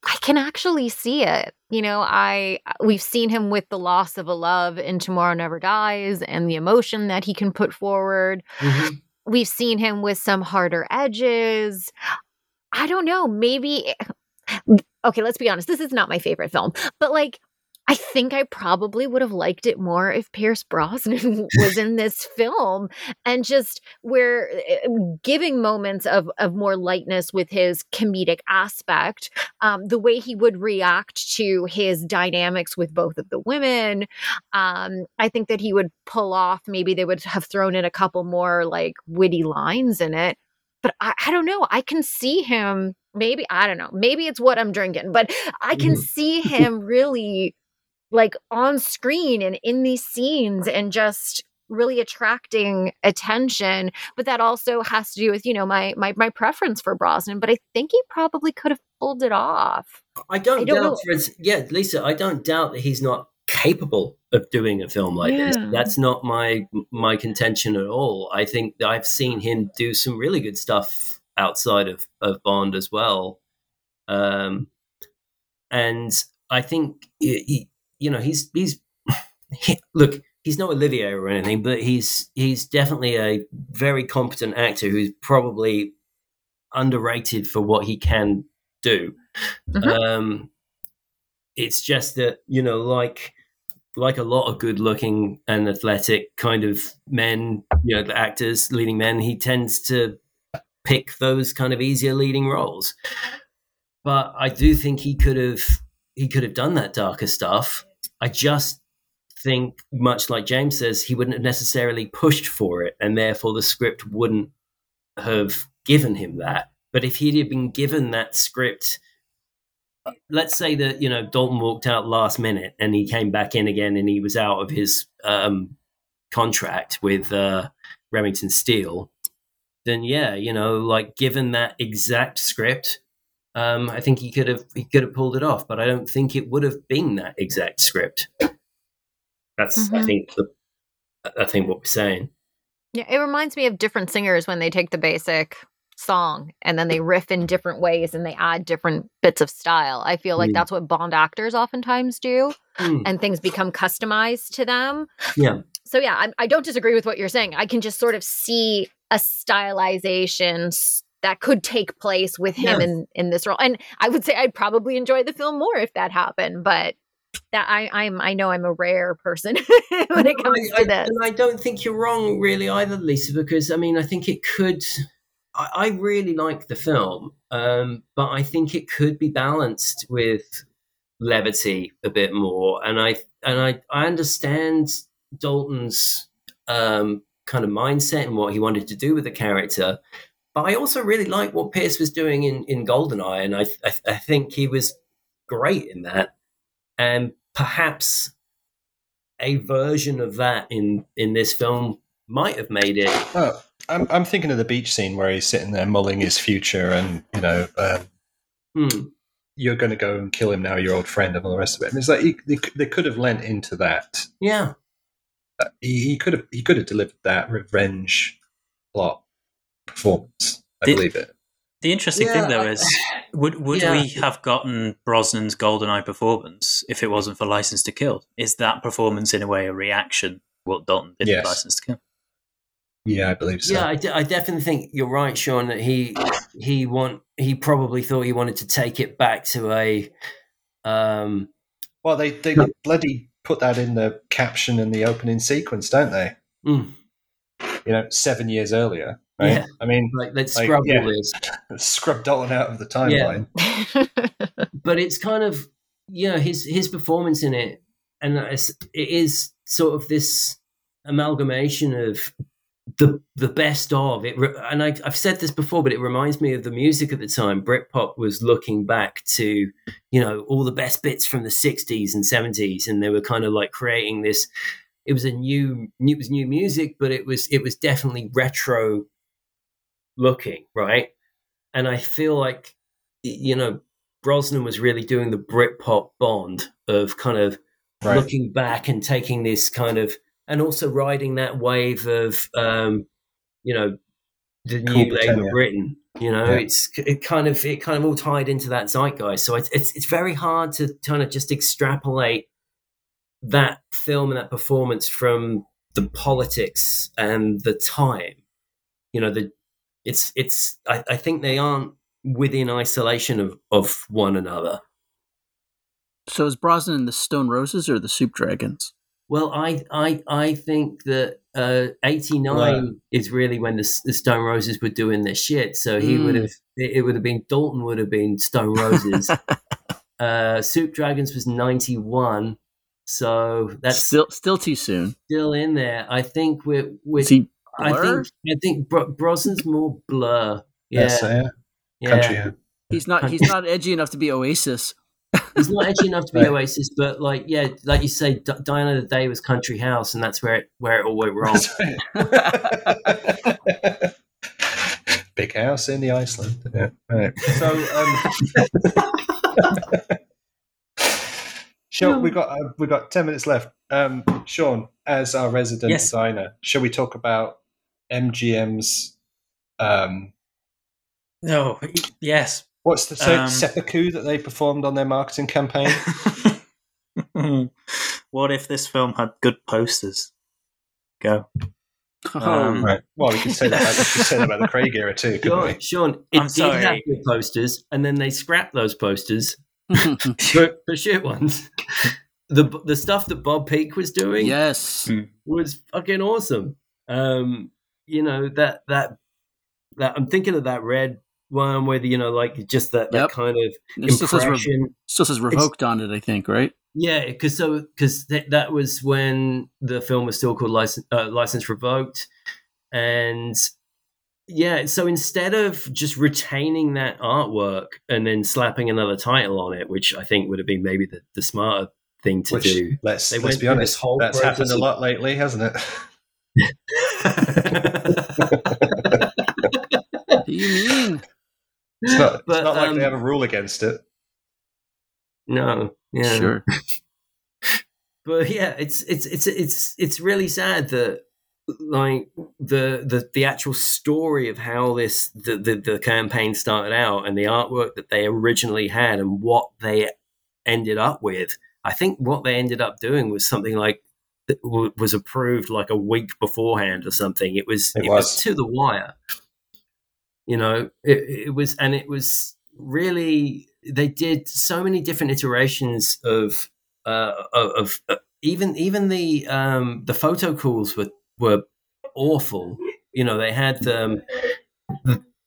I can actually see it. You know, I uh, we've seen him with the loss of a love in Tomorrow Never Dies and the emotion that he can put forward. Mm-hmm. We've seen him with some harder edges. I don't know, maybe eh, okay, let's be honest, this is not my favorite film, but like I think I probably would have liked it more if Pierce Brosnan was in this film and just where eh, giving moments of of more lightness with his comedic aspect, um, the way he would react to his dynamics with both of the women. Um, I think that he would pull off. Maybe they would have thrown in a couple more like witty lines in it. But I, I don't know. I can see him. Maybe I don't know. Maybe it's what I'm drinking, but I can Mhm. see him really like on screen and in these scenes and just really attracting attention but that also has to do with you know my my my preference for Brosnan but I think he probably could have pulled it off I don't, I don't doubt, for yeah, Lisa, I don't doubt that he's not capable of doing a film like this. That's not my my contention at all. I think I've seen him do some really good stuff outside of, of Bond as well. Um, and I think he- you know he's he's he, look he's not Olivier or anything, but he's he's definitely a very competent actor who's probably underrated for what he can do. Mhm. Um, it's just that you know, like like a lot of good-looking and athletic kind of men, you know, the actors, leading men, he tends to pick those kind of easier leading roles. But I do think he could have he could have done that darker stuff. I just think, much like James says, he wouldn't have necessarily pushed for it, and therefore the script wouldn't have given him that. But if he'd have been given that script, let's say that you know Dalton walked out last minute and he came back in again and he was out of his um, contract with uh, Remington Steele, then yeah, you know, like given that exact script, um, I think he could have he could have pulled it off. But I don't think it would have been that exact script. That's I Mhm. think the I think what we're saying. yeah it reminds me of different singers when they take the basic song and then they riff in different ways and they add different bits of style I feel like Mm. that's what Bond actors oftentimes do Hmm, and things become customized to them yeah, so yeah I, I don't disagree with what you're saying i can just sort of see a stylization that could take place with him Yeah. in in this role and i would say i'd probably enjoy the film more if that happened but that i i'm i know i'm a rare person when it comes I, to I- this and I don't think you're wrong, really, either, Lisa, because I mean, I think it could. I, I really like the film, um, but I think it could be balanced with levity a bit more. And I and I, I understand Dalton's um, kind of mindset and what he wanted to do with the character. But I also really like what Pierce was doing in, in Goldeneye, and I, I I think he was great in that. And perhaps a version of that in in this film might have made it. Oh, I'm, I'm thinking of the beach scene where he's sitting there mulling his future and, you know, um, Hmm. you're going to go and kill him now, your old friend, and all the rest of it. And it's like he, they, they could have lent into that. Yeah, Uh, He, he could have he could have delivered that revenge plot performance. I Did- believe it. The interesting Yeah, thing, though, I- is would would Yeah. we have gotten Brosnan's GoldenEye performance if it wasn't for License to Kill? Is that performance in a way a reaction what Dalton did Yes. in License to Kill? Yeah, I believe so. yeah. I, definitely think you're right, Sean. That he he want he probably thought he wanted to take it back to a. Um, Well, they they bloody put that in the caption in the opening sequence, don't they? mm, You know, seven years earlier. Right? Yeah. I mean, like let's Like, scrub yeah. all this. scrub Dalton out of the timeline. but it's kind of you know his his performance in it, and it's, sort of this amalgamation of the the best of it. And I, I've said this before, but it reminds me of the music at the time. Britpop was looking back to you know all the best bits from the '60s and '70s, and they were kind of like creating this. It was a new, it was new music, but it was it was definitely retro looking, right? And I feel like you know Brosnan was really doing the Britpop Bond of kind of Right. looking back and taking this kind of, and also riding that wave of, um, you know, the new Labour. Britain. You know, Yeah. it's it kind of it kind of all tied into that zeitgeist. So it's it's it's very hard to kind of just extrapolate that film and that performance from the politics and the time. You know, the it's it's I, I think they aren't within isolation of, of one another. So is Brosnan the Stone Roses or the Soup Dragons? Well, I I I think that uh, eighty nine Right. is really when the, the Stone Roses were doing their shit. So he would Mm. have it, it would have been Dalton would have been Stone Roses. uh, Soup Dragons was ninety one, so that's still still too soon. still in there. I think we're we're. Is he I think I think Bro- Brosnan's more blur. Yeah, Yes, uh, yeah. country. yeah. He's not. He's not edgy enough to be Oasis. He's not edgy enough to be Right. Oasis, but like yeah, like you say, D- Diana the Day was Country House, and that's where it where it all went wrong. That's right. Big house in the Iceland. Yeah. Right. So, um, Sean, we got uh, we got ten minutes left. Um, Sean, as our resident Yes. designer, shall we talk about MGM's? Um, No, yes. what's the so Um, seppuku that they performed on their marketing campaign? what if this film had good posters? Go. Oh, Um, right. Well, we could say that. About, we could say that about the Craig era too, couldn't Sean, we? Sean, it I'm did have sorry. good posters, and then they scrapped those posters for, for shit ones. The the stuff that Bob Peak was doing yes. was fucking awesome. Um, you know that that that I'm thinking of that red one where the, you know like just that, that Yep. kind of It still says, re- impression. still says revoked on it. I think. Right. Yeah, because so because th- that was when the film was still called license uh, license revoked, and yeah, so instead of just retaining that artwork and then slapping another title on it, which I think would have been maybe the, the smarter thing to Which, do. let's let's be honest, whole that's happened a lot lately, hasn't it? What do you mean? It's not, it's But, not like um, they have a rule against it. no, yeah, Sure. but yeah, it's it's it's it's it's really sad that like the the the actual story of how this the, the the campaign started out and the artwork that they originally had and what they ended up with. I think what they ended up doing was something like that w- was approved like a week beforehand or something. It was It it, was. was. to the wire. You know, it, it was, and it was really. They did so many different iterations of uh, of, of uh, even even the um, the photo calls were were awful. You know, they had um,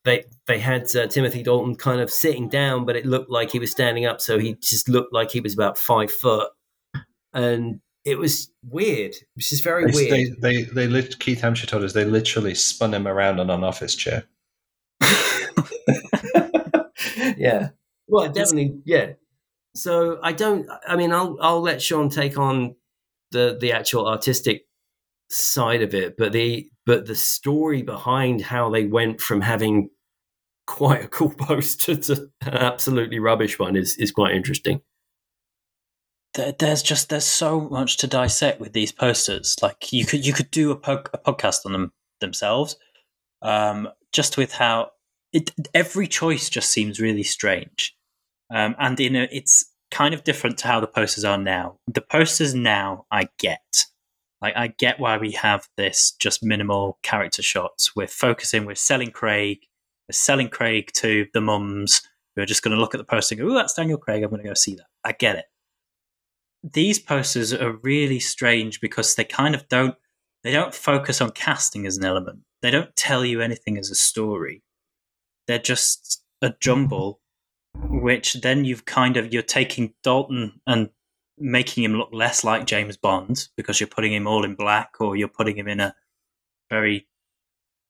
they they had uh, Timothy Dalton kind of sitting down, but it looked like he was standing up, so he just looked like he was about five foot, and it was weird. which is very They, weird. they, they, they lit, Keith Hamshere told us they literally spun him around on an office chair. yeah. Well, definitely, yeah. So I don't. I mean, I'll I'll let Sean take on the the actual artistic side of it, but the but the story behind how they went from having quite a cool poster to an absolutely rubbish one is is quite interesting. There, there's just there's so much to dissect with these posters. Like you could you could do a, po- a podcast on them themselves, um, just with how it every choice just seems really strange, um, and in a, it's kind of different to how the posters are now. The posters now I get. Like I get why we have this just minimal character shots. We're focusing, we're selling Craig, we're selling Craig to the mums who are just going to look at the poster and go, "Oh, that's Daniel Craig. I'm going to go see that." I get it these posters are really strange because they kind of don't they don't focus on casting as an element. They don't tell you anything as a story. They're just a jumble which then you've kind of you're taking dalton and making him look less like james bond because you're putting him all in black or you're putting him in a very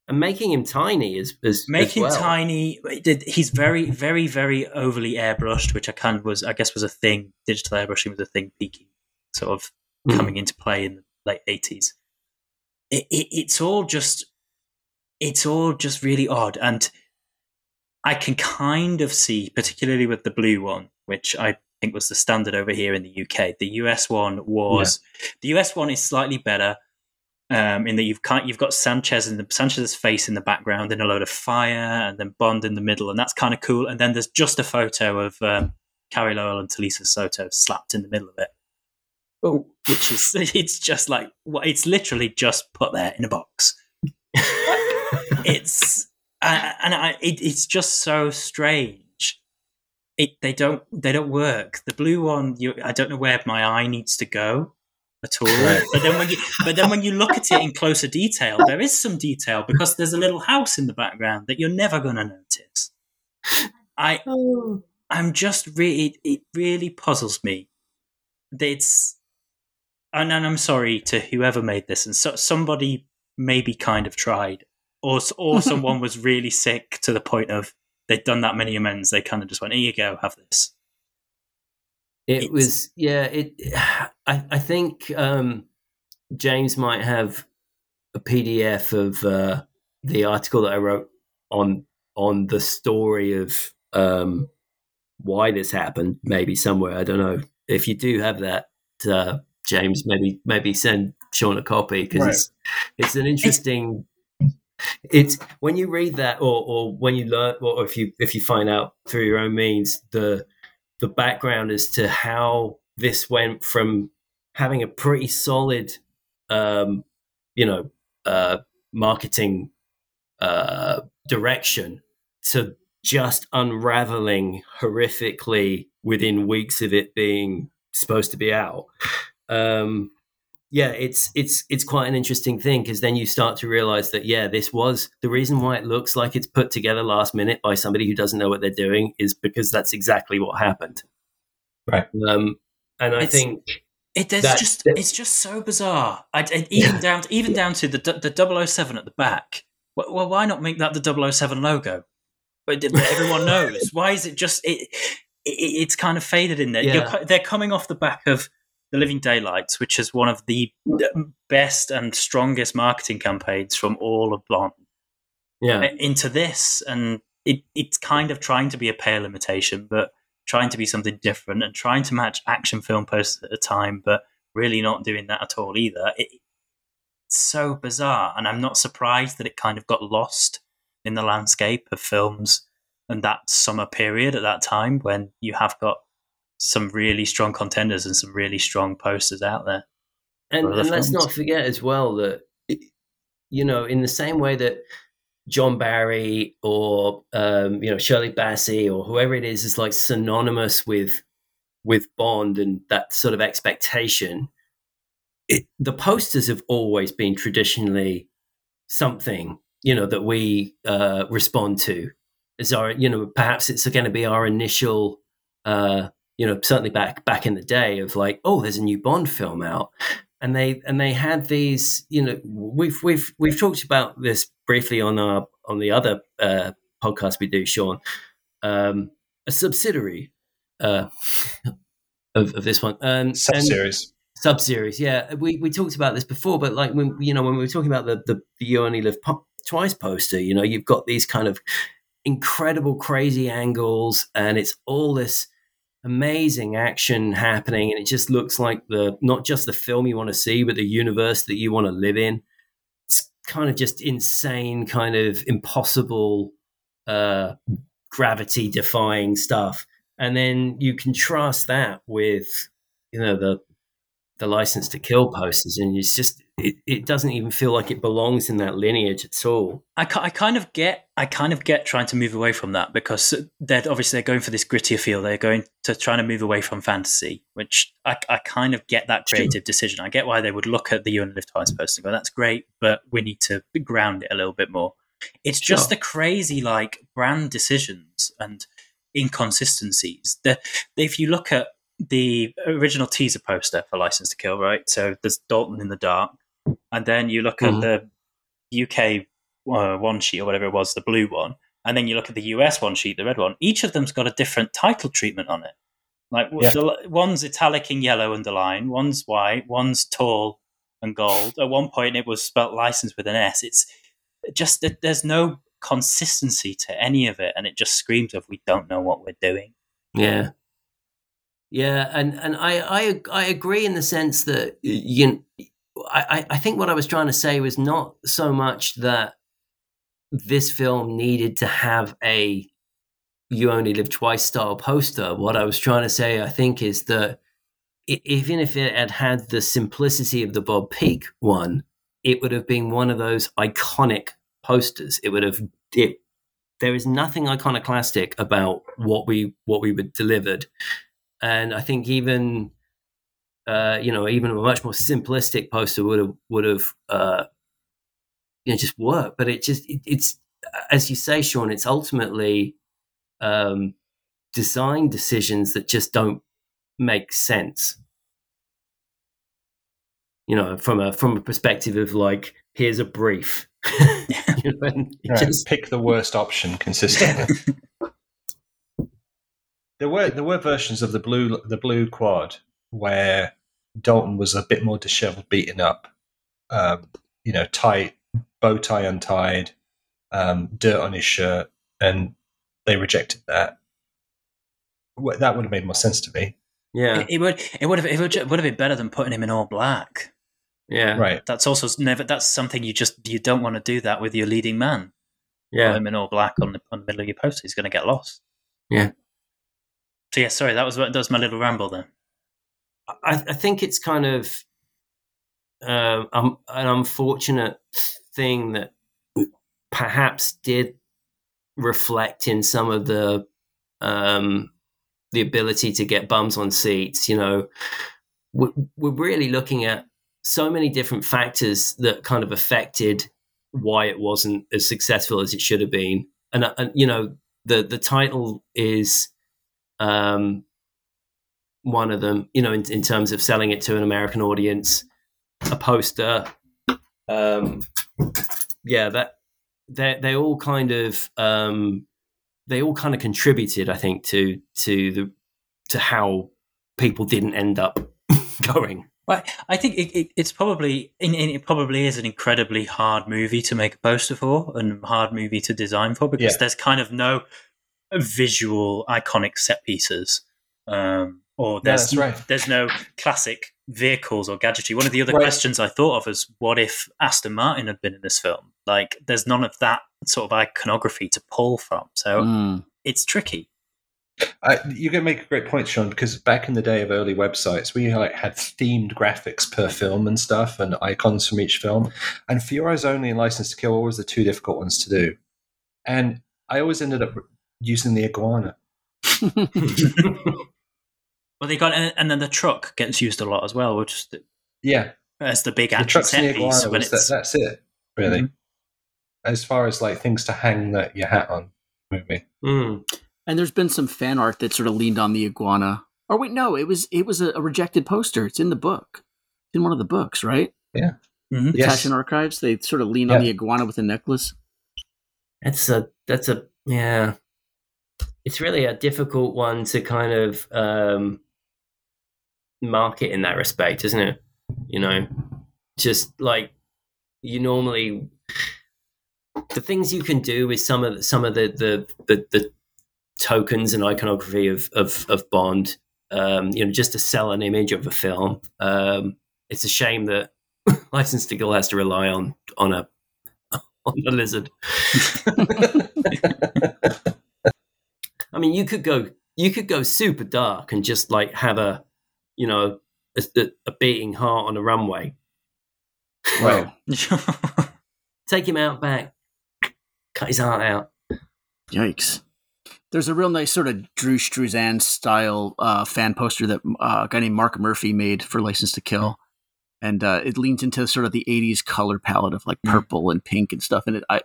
And making him tiny is is making as well. tiny he's very very very overly airbrushed which i kind of was i guess was a thing. Digital airbrushing was a thing peaking sort of Mhm. coming into play in the late 80s it, it, it's all just it's all just really odd. And i can kind of see particularly with the blue one which i think was the standard over here in the uk the us one was the us one is slightly better um, in that you've kind you've got Sanchez the Sanchez's face in the background in a load of fire, and then Bond in the middle, and that's kind of cool. And then there's just a photo of um, Carey Lowell and Talisa Soto slapped in the middle of it, Oh, which is it's just like it's literally just put there in a box. It's I, and I, it, it's just so strange. It they don't they don't work. The blue one, you, I don't know where my eye needs to go at all. Right. But then when you but then when you look at it in closer detail, there is some detail because there's a little house in the background that you're never going to notice. I oh. I'm just really it really puzzles me. It's and, and I'm sorry to whoever made this, and so, somebody maybe kind of tried, or or someone was really sick to the point of they'd done that many amends. They kind of just went, "Here you go, have this." It It's- was yeah. It I I think um, James might have a PDF of uh, the article that I wrote on on the story of um, why this happened. Maybe somewhere I don't know. If you do have that, uh, James, maybe maybe send Sean a copy because Right. it's it's an interesting. It's when you read that, or or when you learn, or if you if you find out through your own means the the background as to how this went from having a pretty solid, um, you know, uh, marketing uh, direction to just unraveling horrifically within weeks of it being supposed to be out. Um, yeah, it's it's it's quite an interesting thing because then you start to realize that yeah, this was the reason why it looks like it's put together last minute by somebody who doesn't know what they're doing is because that's exactly what happened. Right. Um, and I It's- think It is That- just that- it's just so bizarre. I, I- even down to, even down to the the 007 at the back. Well, well, why not make that the 007 logo? But everyone knows. Why is it just it, it? It's kind of faded in there. You're they're coming off the back of the Living Daylights, which is one of the best and strongest marketing campaigns from all of Bond. yeah, into this, and it, it's kind of trying to be a pale imitation, but trying to be something different and trying to match action film posters at a time, but really not doing that at all either. It, it's so bizarre, and I'm not surprised that it kind of got lost in the landscape of films and that summer period at that time when you have got some really strong contenders and some really strong posters out there. and, and let's not forget as well that you know in the same way that John Barry or um, you know Shirley Bassey or whoever it is is like synonymous with with Bond and that sort of expectation. It, the posters have always been traditionally something you know that we uh, respond to as our you know perhaps it's going to be our initial uh, you know certainly back back in the day of like oh there's a new Bond film out and they and they had these you know we've we've we've talked about this briefly on our on the other uh, podcast we do Sean um, a subsidiary uh, of, of this one um, Sub series. sub series. Yeah, we, we talked about this before, but like when you know when we were talking about the the, the You Only Live po- Twice poster, you know, you've got these kind of incredible, crazy angles, and it's all this amazing action happening, and it just looks like the not just the film you want to see, but the universe that you want to live in. It's kind of just insane, kind of impossible, uh, gravity defying stuff, and then you contrast that with you know the the license to kill posters and it's just it, it doesn't even feel like it belongs in that lineage at all I, I kind of get I kind of get trying to move away from that because they're obviously they're going for this grittier feel. They're going to trying to move away from fantasy, which I, I kind of get that creative decision. I get why they would look at the You Live Twice poster and go, "That's great, but we need to ground it a little bit more." It's just the crazy like brand decisions and inconsistencies. The, if you look at the original teaser poster for License to Kill, right? So there's Dalton in the dark, and then you look Mhm. at the UK uh, one sheet or whatever it was, the blue one, and then you look at the US one sheet, the red one. Each of them's got a different title treatment on it. Like Yeah. the, one's italic in yellow underline, one's white, one's tall and gold. At one point, it was spelt license with an S. It's just that there's no consistency to any of it, and it just screams of we don't know what we're doing. yeah yeah and and i i, I agree in the sense that you I, I think what I was trying to say was not so much that this film needed to have a you only live twice style poster. What I was trying to say, I think, is that even if it had had the simplicity of the Bob Peak one, it would have been one of those iconic posters. It would have it there is nothing iconoclastic about what we what we were delivered, and I think even uh, you know even a much more simplistic poster would have would have uh, you know just worked. But it just it, it's as you say, Sean, it's ultimately um, design decisions that just don't make sense. You know, from a from a perspective of like, here's a brief. you know, Right, just- pick the worst option consistently. there were there were versions of the blue the blue quad where Dalton was a bit more dishevelled, beaten up, um, you know, tight bow tie untied, um, dirt on his shirt, and they rejected that. Well, That would have made more sense to me, yeah, It, it would it would have it would, it would have been better than putting him in all black. yeah, right? That's also never. That's something you just you don't want to do that with your leading man. Put yeah. him in all black on the on the middle of your poster. He's going to get lost. Yeah. So yeah, sorry. That was what- that was my little ramble then. I, I think it's kind of um, um, an unfortunate thing that perhaps did reflect in some of the um, the ability to get bums on seats. You know, we're, we're really looking at so many different factors that kind of affected why it wasn't as successful as it should have been. And, uh, and you know, the the title is um, one of them. You know, in, in terms of selling it to an American audience, a poster. Um, yeah, that they they all kind of um, they all kind of contributed, I think, to to the to how people didn't end up going. Well, I think it, it, it's probably in, in, it probably is an incredibly hard movie to make a poster for and hard movie to design for because Yeah. there's kind of no visual iconic set pieces, um, or there's that's right. there's no classic vehicles or gadgetry. One of the other Right. questions I thought of was, what if Aston Martin had been in this film? Like, there's none of that sort of iconography to pull from, so Mm. it's tricky. I, you're going to make a great point, Sean, because back in the day of early websites, we like had themed graphics per film and stuff, and icons from each film. And For Your Eyes Only and License to Kill were always the two difficult ones to do. And I always ended up using the iguana. Well, they got and, and then the truck gets used a lot as well, which is the, Yeah, as the big the action trucks and the set piece iguana when was that, that's it, really. Mhm. As far as like things to hang that your hat on, movie. Mm. And there's been some fan art that sort of leaned on the iguana. Or wait, no, it was it was a, a rejected poster. It's in the book. It's in one of the books, right? Mhm. The Yes. Taschen Archives. They sort of lean on the iguana with a necklace. That's a that's a yeah. It's really a difficult one to kind of um, market in that respect, isn't it? You know, just like you normally the things you can do with some of the, some of the the, the, the tokens and iconography of of, of Bond, um, you know, just to sell an image of a film. Um, it's a shame that License to Kill has to rely on on a on a lizard. I mean, you could go you could go super dark and just like have a you know a, a beating heart on a runway. Right. Take him out back, cut his heart out. Yikes. There's a real nice sort of Drew Struzan style uh, fan poster that uh, a guy named Mark Murphy made for License to Kill. And uh, it leans into sort of the 80s color palette of like purple and pink and stuff. And it, I,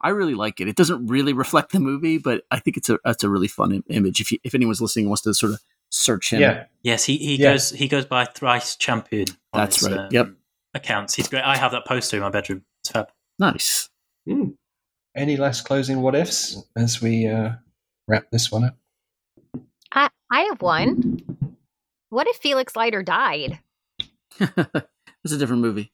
I really like it. It doesn't really reflect the movie, but I think it's a it's a really fun im- image. If you, if anyone's listening and wants to sort of search him, Yeah. yes, he, he Yeah. goes he goes by thrice champion. That's his, right. um, Yep. Accounts. He's great. I have that poster in my bedroom. It's fab. nice. Mm. Any last closing what ifs as we uh, wrap this one up? I, I have one. What if Felix Leiter died? it's a different movie.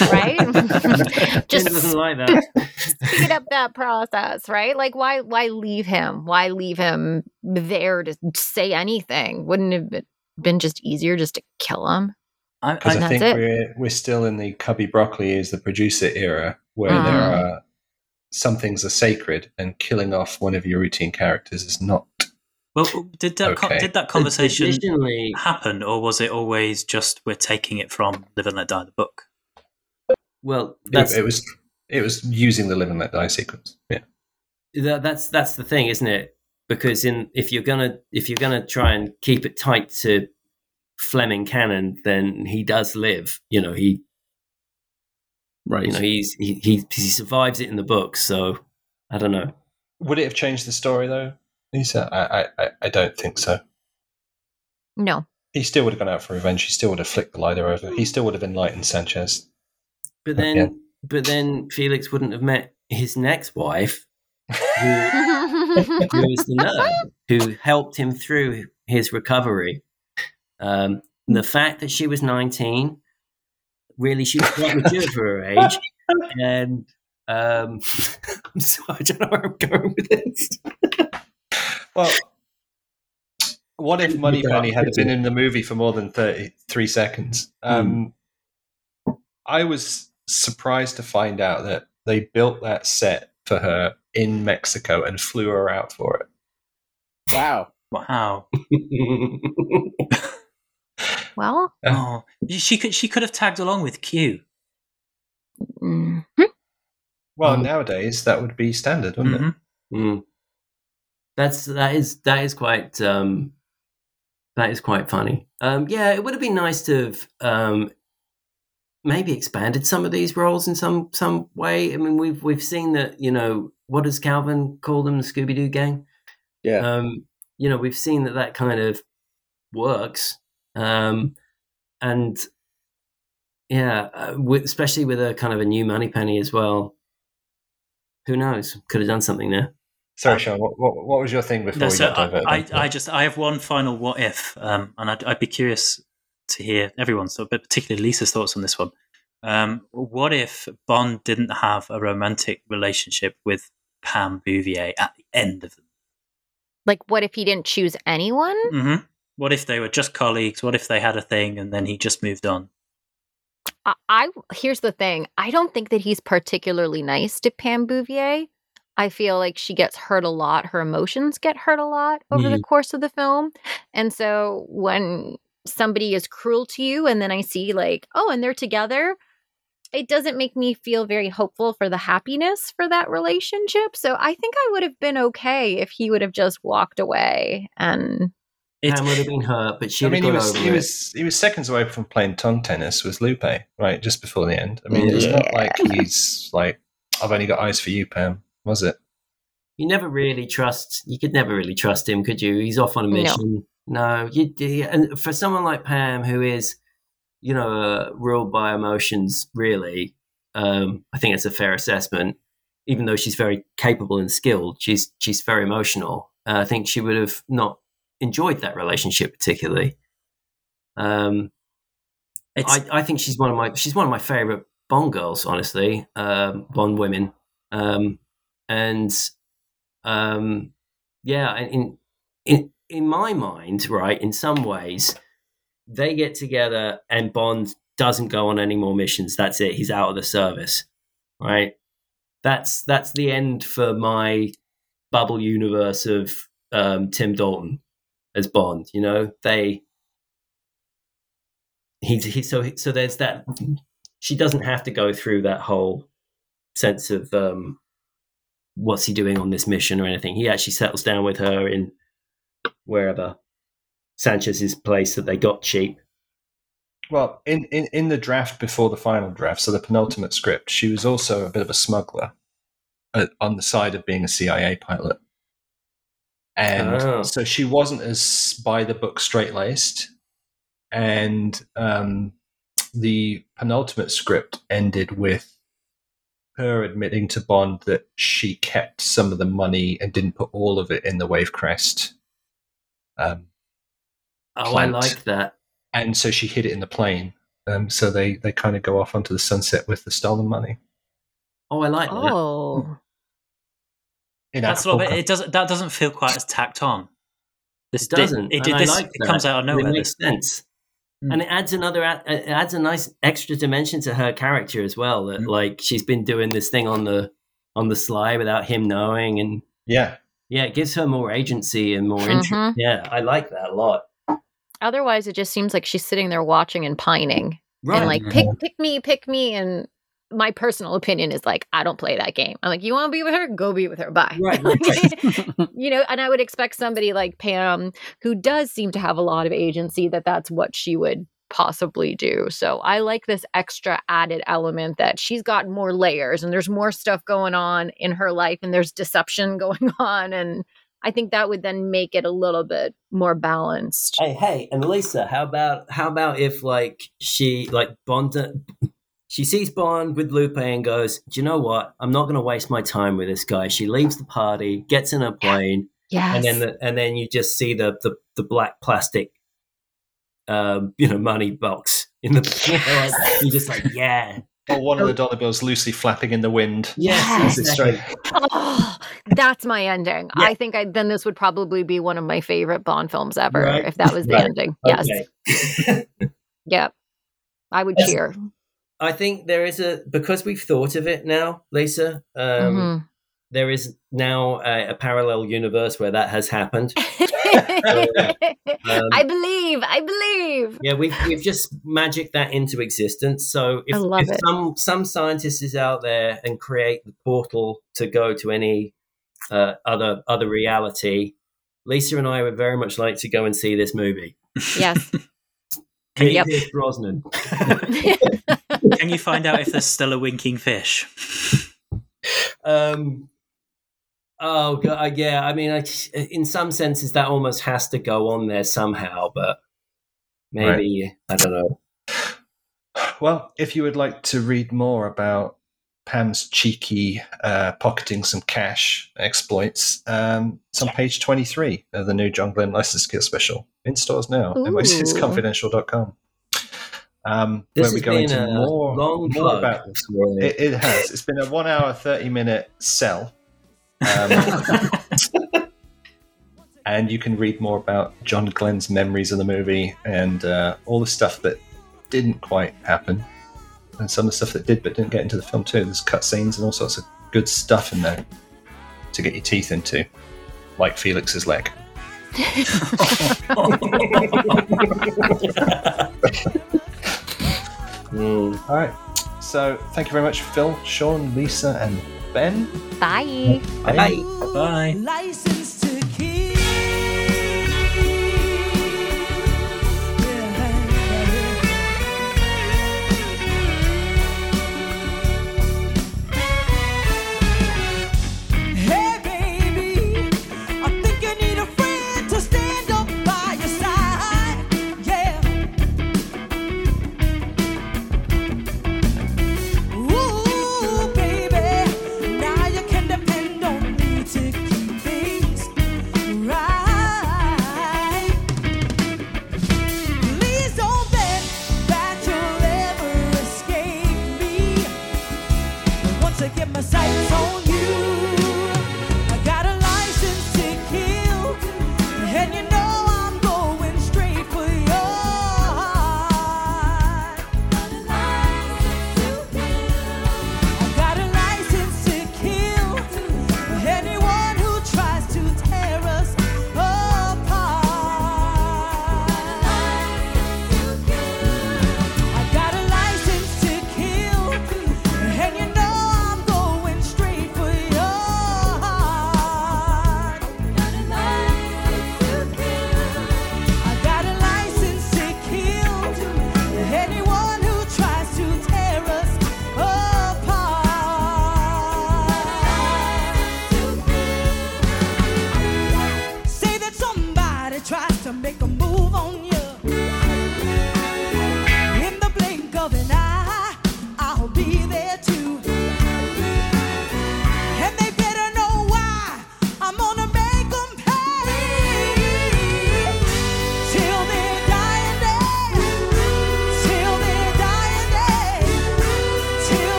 Right? Just doesn't like that. speed up that process, right? Like why why leave him? Why leave him there to say anything? Wouldn't it have been- been just easier just to kill him? I, Because And I, think it. we're we're still in the Cubby Broccoli is the producer era where Mhm. there are some things are sacred and killing off one of your routine characters is not. well, did that con- Okay. did that conversation happen, or was it always just we're taking it from Live and Let Die the book? Well, It, that's it was it was using the live and let die sequence. Yeah. that, that's that's the thing, isn't it? Because in if you're gonna if you're gonna try and keep it tight to Fleming canon, then he does live. You know, he Right. you know he's he, he he survives it in the book. So I don't know. Would it have changed the story though, Lisa? I, I, I- I don't think so. No. He still would have gone out for revenge. He still would have flicked the lighter over. He still would have enlightened Sanchez. But then Yeah. but then Felix wouldn't have met his next wife, who, who was the nurse who helped him through his recovery. Um, the fact that she was 19, really, she was quite mature for her age. And um, I'm sorry, I don't know where I'm going with this. Well, what if Yeah, Moneypenny had been in the movie for more than 33 seconds? Um, I was surprised to find out that they built that set for her in Mexico and flew her out for it. wow. Wow. well, Oh, she could she could have tagged along with Q. mm, Well, Um, nowadays that would be standard, wouldn't it? Mhm. Mm. That's that is that is quite um, that is quite funny. Um, yeah, it would have been nice to have um, maybe expanded some of these roles in some some way. I mean, we've we've seen that you know what does Calvin call them, the Scooby Doo gang? Yeah. Um, you know, we've seen that that kind of works, um, and yeah, uh, with, especially with a kind of a new Moneypenny as well. Who knows? Could have done something there. Sorry, Sean. What, what, what was your thing before No, we so got? I, I, I just I have one final what if, um, and I'd, I'd be curious to hear everyone's, thought, but particularly Lisa's thoughts on this one. Um, what if Bond didn't have a romantic relationship with Pam Bouvier at the end of them? like, what if he didn't choose anyone? hmm What if they were just colleagues? What if they had a thing and then he just moved on? I, I here's the thing. I don't think that he's particularly nice to Pam Bouvier. I feel like she gets hurt a lot. Her emotions get hurt a lot over the course of the film. And so when somebody is cruel to you and then I see like, oh, and they're together, it doesn't make me feel very hopeful for the happiness for that relationship. So I think I would have been okay if he would have just walked away and It's, Pam would have been hurt, but she I mean, he was he it. was he was seconds away from playing tongue tennis with Lupe, right, just before the end. I mean, it's not like he's like, "I've only got eyes for you, Pam." Was it? You never really trust. You could never really trust him, could you? He's off on a mission. No, you. you- And for someone like Pam, who is, you know, uh, ruled by emotions, really, um, I think it's a fair assessment. Even though she's very capable and skilled, she's she's very emotional. Uh, I think she would have not enjoyed that relationship particularly. Um, I, I think she's one of my she's one of my favorite Bond girls, honestly, um, Bond women, um, and um, yeah, in in in my mind, right, in some ways, they get together and Bond doesn't go on any more missions. That's it. He's out of the service, right? That's that's the end for my bubble universe of um, Tim Dalton as Bond. You know, they he's he so so there's that she doesn't have to go through that whole sense of um what's he doing on this mission or anything he actually settles down with her in wherever sanchez's place that they got cheap Well, in, in, in the draft before the final draft, so the penultimate script, she was also a bit of a smuggler uh, on the side of being a CIA pilot. And Oh. so she wasn't as by the book straight laced. And um, the penultimate script ended with her admitting to Bond that she kept some of the money and didn't put all of it in the Wavekrest. Um, oh Plant. i like that and so she hid it in the plane. Um, so they, they kind of go off onto the sunset with the stolen money. oh i like that oh, In that's a little bit. It doesn't. That doesn't feel quite as tacked on. This it doesn't It, and did I this. like it comes out of nowhere. it makes This. sense Hmm. and it adds another it adds a nice extra dimension to her character as well that Hmm. like she's been doing this thing on the on the sly without him knowing and yeah. Yeah it gives her more agency and more interest Mhm. yeah i like that a lot otherwise it just seems like she's sitting there watching and pining right and like pick pick me, pick me, and my personal opinion is like I don't play that game. I'm like, you want to be with her, go be with her. Bye. Right, right, you know, and I would expect somebody like Pam, who does seem to have a lot of agency, that that's what she would possibly do. So I like this extra added element that she's got more layers and there's more stuff going on in her life and there's deception going on and I think that would then make it a little bit more balanced. Hey, hey, and Lisa, how about how about if like she like Bond she sees Bond with Lupe and goes, Do you know what? I'm not gonna waste my time with this guy. She leaves the party, gets in a plane, Yes. and then the, and then you just see the the, the black plastic um, you know, money box in the you know, like, you're just like, yeah. Or one of the dollar bills loosely flapping in the wind. Yes, Is straight? oh, that's my ending. Yeah. I think I, then this would probably be one of my favorite Bond films ever Right. if that was the Right. ending. Yes. Okay. Yep. I would Yes. cheer. I think there is a because we've thought of it now, Lisa. Um, Mhm. There is now a, a parallel universe where that has happened. Um, I believe. I believe. Yeah, we've we've just magicked that into existence. So if, if some some scientist is out there and create the portal to go to any uh, other other reality, Lisa and I would very much like to go and see this movie. Yes. Katie Yep. Pierce Brosnan. Can you find out if there's still a winking fish? Um, oh god, yeah. I mean, I, in some senses, that almost has to go on there somehow, but maybe I don't know. Well, if you would like to read more about Pam's cheeky uh, pocketing some cash exploits, um, it's on page 23 of the new John Glen License Kill special. In stores now, Ooh. mi6confidential.com. Um, This where we has go been into a more, long more plug. about it, it has. It's been a one hour, 30 minute sell. Um, and you can read more about John Glen's memories of the movie and uh, all the stuff that didn't quite happen, and some of the stuff that did but didn't get into the film too. There's cutscenes and all sorts of good stuff in there to get your teeth into, like Felix's leg. Mm. All right. So thank you very much, Phil, Sean, Lisa, and Ben. Bye. Bye. Bye. License